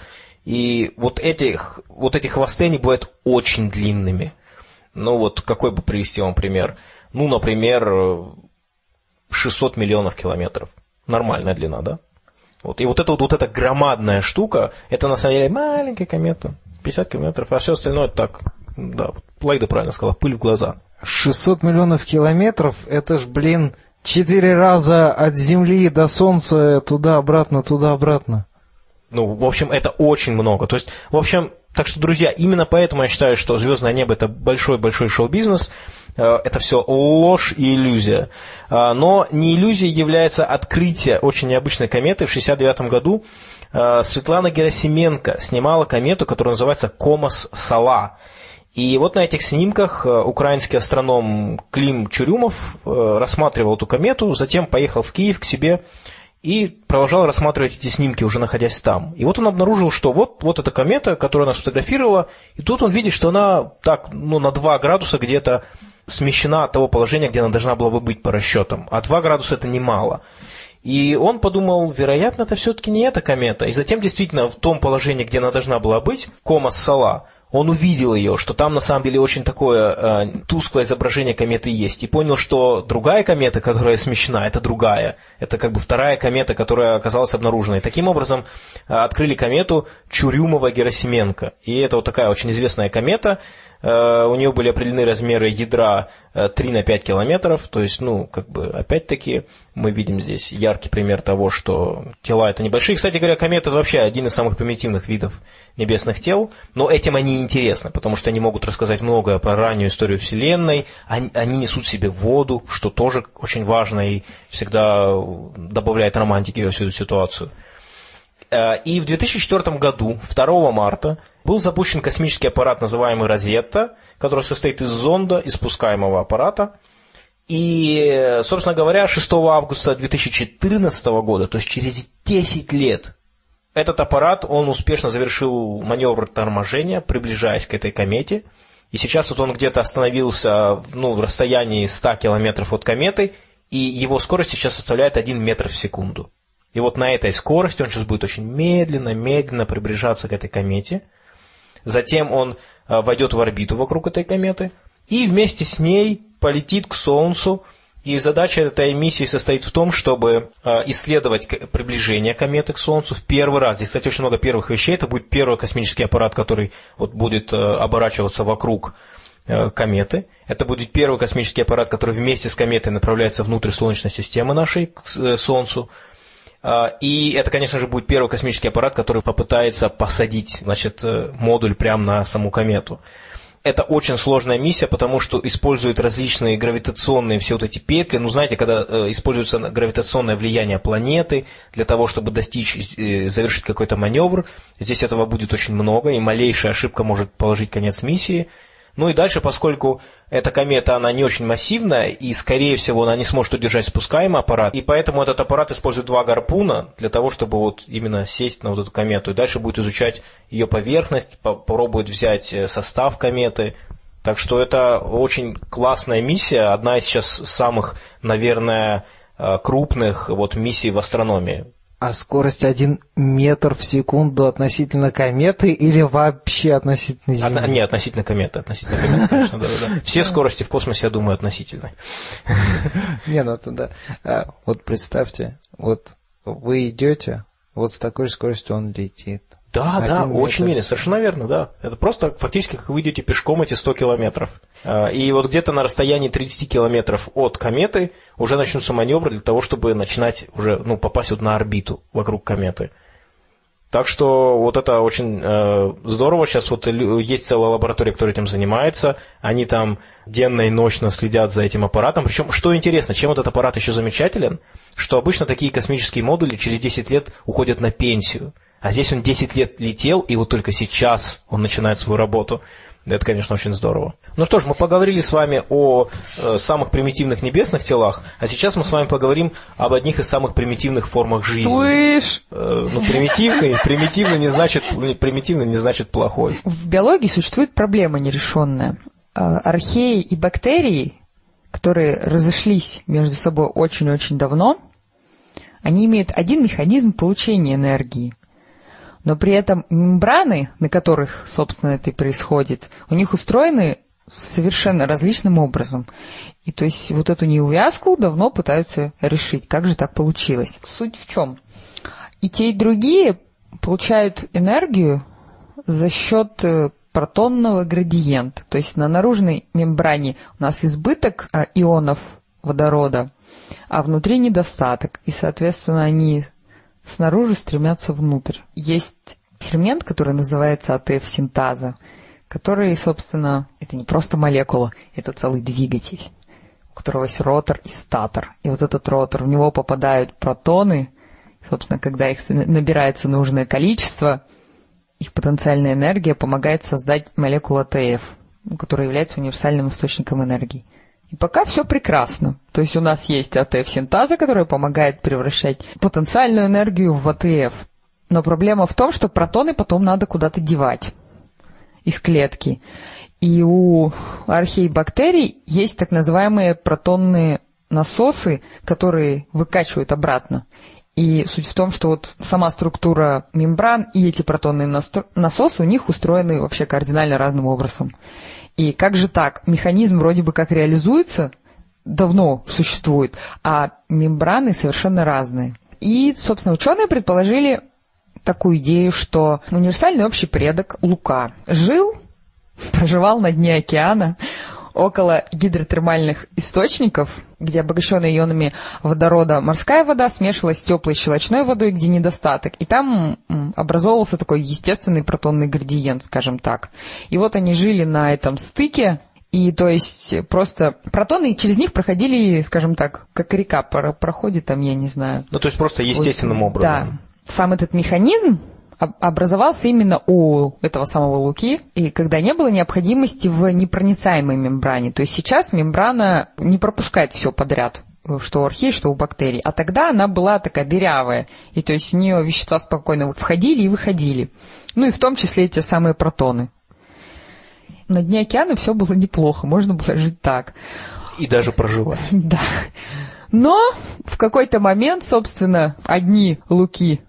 И вот эти, вот эти хвосты, они бывают очень длинными. Ну вот какой бы привести вам пример? Ну, например, 600 миллионов километров. Нормальная длина, да? Вот. И вот эта вот, вот эта громадная штука, это на самом деле маленькая комета. 50 километров, а все остальное так, да, Лайда правильно сказала, пыль в глаза. 600 миллионов километров, это ж, блин, четыре раза от Земли до Солнца туда-обратно, туда-обратно. Ну, в общем, это очень много. То есть, в общем, так что, друзья, именно поэтому я считаю, что «Звездное небо» — это большой-большой шоу-бизнес. Э, это все ложь и иллюзия. Э, но не иллюзией является открытие очень необычной кометы. В 1969 году э, Светлана Герасименко снимала комету, которая называется «Комос-Сала». И вот на этих снимках украинский астроном Клим Чурюмов рассматривал эту комету, затем поехал в Киев к себе и продолжал рассматривать эти снимки, уже находясь там. И вот он обнаружил, что вот, вот эта комета, которую она сфотографировала, и тут он видит, что она так, ну, на 2 градуса где-то смещена от того положения, где она должна была бы быть по расчетам. А 2 градуса это немало. И он подумал, вероятно, это все-таки не эта комета. И затем действительно в том положении, где она должна была быть, Комас Сала, он увидел ее, что там на самом деле очень такое э, тусклое изображение кометы есть, и понял, что другая комета, которая смещена, это другая. Это как бы вторая комета, которая оказалась обнаружена. И таким образом э, открыли комету Чурюмова-Герасименко. И это вот такая очень известная комета, Э, у нее были определены размеры ядра 3 э, на 5 километров, то есть, ну, как бы, опять-таки, мы видим здесь яркий пример того, что тела это небольшие. Кстати говоря, комета это вообще один из самых примитивных видов небесных тел, но этим они интересны, потому что они могут рассказать многое про раннюю историю Вселенной, они, они несут в себе воду, что тоже очень важно и всегда добавляет романтики во всю эту ситуацию. Э, и в 2004 году, 2 марта, был запущен космический аппарат, называемый «Розетта», который состоит из зонда и спускаемого аппарата. И, собственно говоря, 6 августа 2014 года, то есть через 10 лет, этот аппарат, он успешно завершил маневр торможения, приближаясь к этой комете. И сейчас вот он где-то остановился ну, в расстоянии 100 километров от кометы, и его скорость сейчас составляет 1 метр в секунду. И вот на этой скорости он сейчас будет очень медленно, медленно приближаться к этой комете – затем он э, войдет в орбиту вокруг этой кометы и вместе с ней полетит к Солнцу. И задача этой миссии состоит в том, чтобы э, исследовать приближение кометы к Солнцу в первый раз. Здесь, кстати, очень много первых вещей. Это будет первый космический аппарат, который вот будет э, оборачиваться вокруг кометы. Это будет первый космический аппарат, который вместе с кометой направляется внутрь Солнечной системы нашей, к Солнцу. И это, конечно же, будет первый космический аппарат, который попытается посадить значит, э, модуль прямо на саму комету. Это очень сложная миссия, потому что используют различные гравитационные все вот эти петли. Ну, знаете, когда э, используется гравитационное влияние планеты для того, чтобы достичь, э, завершить какой-то маневр, здесь этого будет очень много, и малейшая ошибка может положить конец миссии – ну и дальше, поскольку эта комета, она не очень массивная, и, скорее всего, она не сможет удержать спускаемый аппарат, и поэтому этот аппарат использует два гарпуна для того, чтобы вот именно сесть на вот эту комету, и дальше будет изучать ее поверхность, попробует взять э, состав кометы. Так что это очень классная миссия, одна из сейчас самых, наверное, э, крупных вот миссий в астрономии. А скорость 1 метр в секунду относительно кометы или вообще относительно Земли? От, не, относительно кометы. Относительно кометы, [LAUGHS] конечно, да, да. Все скорости в космосе, я думаю, относительны. [LAUGHS] Не, ну это да. А, вот представьте, вот вы идете, вот с такой же скоростью он летит. Да, Один да, очень медленно, совершенно верно, да. Это просто фактически как вы идете пешком эти 100 километров. А, и вот где-то на расстоянии 30 километров от кометы уже начнутся маневры для того, чтобы начинать уже, ну, попасть вот на орбиту вокруг кометы. Так что вот это очень э, здорово. Сейчас вот есть целая лаборатория, которая этим занимается. Они там денно и ночно следят за этим аппаратом. Причем, что интересно, чем этот аппарат еще замечателен, что обычно такие космические модули через 10 лет уходят на пенсию. А здесь он 10 лет летел, и вот только сейчас он начинает свою работу. Это, конечно, очень здорово. Ну что ж, мы поговорили с вами о э, самых примитивных небесных телах, а сейчас мы с вами поговорим об одних из самых примитивных формах жизни. Слышь! Э, ну, примитивный, примитивный не значит, примитивный не значит плохой. В биологии существует проблема нерешенная. Э, археи и бактерии, которые разошлись между собой очень-очень давно, они имеют один механизм получения энергии – но при этом мембраны, на которых, собственно, это и происходит, у них устроены совершенно различным образом. И то есть вот эту неувязку давно пытаются решить. Как же так получилось? Суть в чем? И те, и другие получают энергию за счет э, протонного градиента. То есть на наружной мембране у нас избыток э, ионов водорода, а внутри недостаток. И, соответственно, они снаружи стремятся внутрь. Есть фермент, который называется АТФ-синтаза, который, собственно, это не просто молекула, это целый двигатель, у которого есть ротор и статор. И вот этот ротор, в него попадают протоны, собственно, когда их набирается нужное количество, их потенциальная энергия помогает создать молекулу АТФ, которая является универсальным источником энергии. И пока все прекрасно. То есть у нас есть АТФ-синтаза, которая помогает превращать потенциальную энергию в АТФ. Но проблема в том, что протоны потом надо куда-то девать из клетки. И у археибактерий есть так называемые протонные насосы, которые выкачивают обратно. И суть в том, что вот сама структура мембран и эти протонные насосы у них устроены вообще кардинально разным образом. И как же так? Механизм вроде бы как реализуется, давно существует, а мембраны совершенно разные. И, собственно, ученые предположили такую идею, что универсальный общий предок Лука жил, [LAUGHS] проживал на дне океана, около гидротермальных источников, где обогащенная ионами водорода морская вода смешивалась с теплой щелочной водой, где недостаток. И там образовывался такой естественный протонный градиент, скажем так. И вот они жили на этом стыке, и то есть просто протоны через них проходили, скажем так, как река проходит там, я не знаю. Ну, то есть просто естественным образом. Да. Сам этот механизм образовался именно у этого самого Луки, и когда не было необходимости в непроницаемой мембране. То есть сейчас мембрана не пропускает все подряд что у архей, что у бактерий. А тогда она была такая дырявая, и то есть в нее вещества спокойно входили и выходили. Ну и в том числе эти самые протоны. На дне океана все было неплохо, можно было жить так. И даже проживать. [LAUGHS] Да. Но в какой-то момент, собственно, одни луки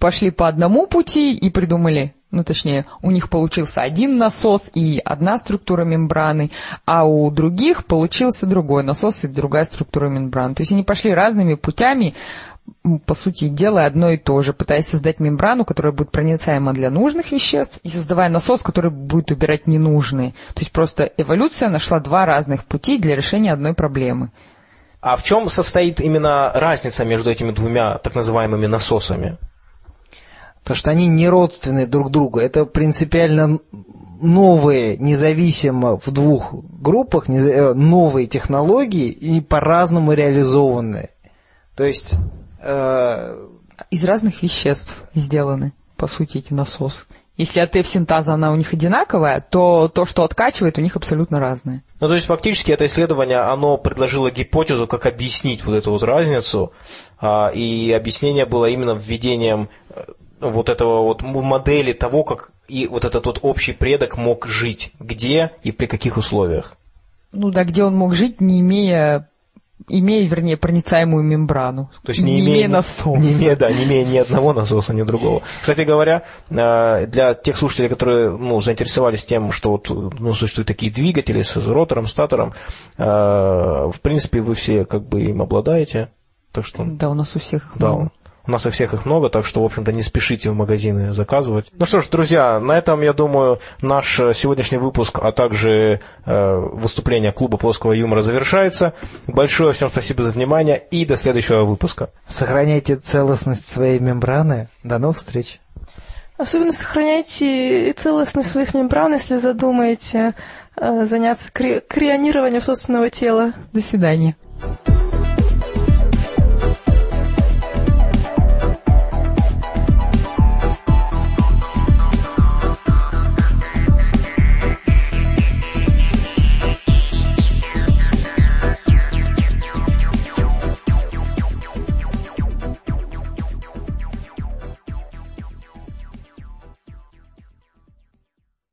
пошли по одному пути и придумали, ну точнее, у них получился один насос и одна структура мембраны, а у других получился другой насос и другая структура мембраны. То есть они пошли разными путями, по сути дела, одно и то же, пытаясь создать мембрану, которая будет проницаема для нужных веществ, и создавая насос, который будет убирать ненужные. То есть просто эволюция нашла два разных пути для решения одной проблемы. А в чем состоит именно разница между этими двумя так называемыми насосами? То что они не родственны друг другу. Это принципиально новые, независимо в двух группах, э, новые технологии и по-разному реализованные. То есть... Э... Из разных веществ сделаны, по сути, эти насосы. Если от F-синтаза она у них одинаковая, то то, что откачивает, у них абсолютно разное. Ну, то есть, фактически, это исследование, оно предложило гипотезу, как объяснить вот эту вот разницу, а, и объяснение было именно введением э, вот этого вот модели того, как и вот этот вот общий предок мог жить, где и при каких условиях. Ну да, где он мог жить, не имея имея, вернее, проницаемую мембрану. То есть не, не имея, имея насоса. Не имея, да, не имея ни одного насоса, ни другого. Кстати говоря, э, для тех слушателей, которые ну, заинтересовались тем, что вот, ну, существуют такие двигатели с ротором, статором, э, в принципе, вы все как бы им обладаете. Так что, да, у нас у всех. Да. У нас у всех их много, так что, в общем-то, не спешите в магазины заказывать. Ну что ж, друзья, на этом, я думаю, наш сегодняшний выпуск, а также э, выступление клуба плоского юмора завершается. Большое всем спасибо за внимание и до следующего выпуска. Сохраняйте целостность своей мембраны. До новых встреч. Особенно сохраняйте целостность своих мембран, если задумаете э, заняться кри- крионированием собственного тела. До свидания.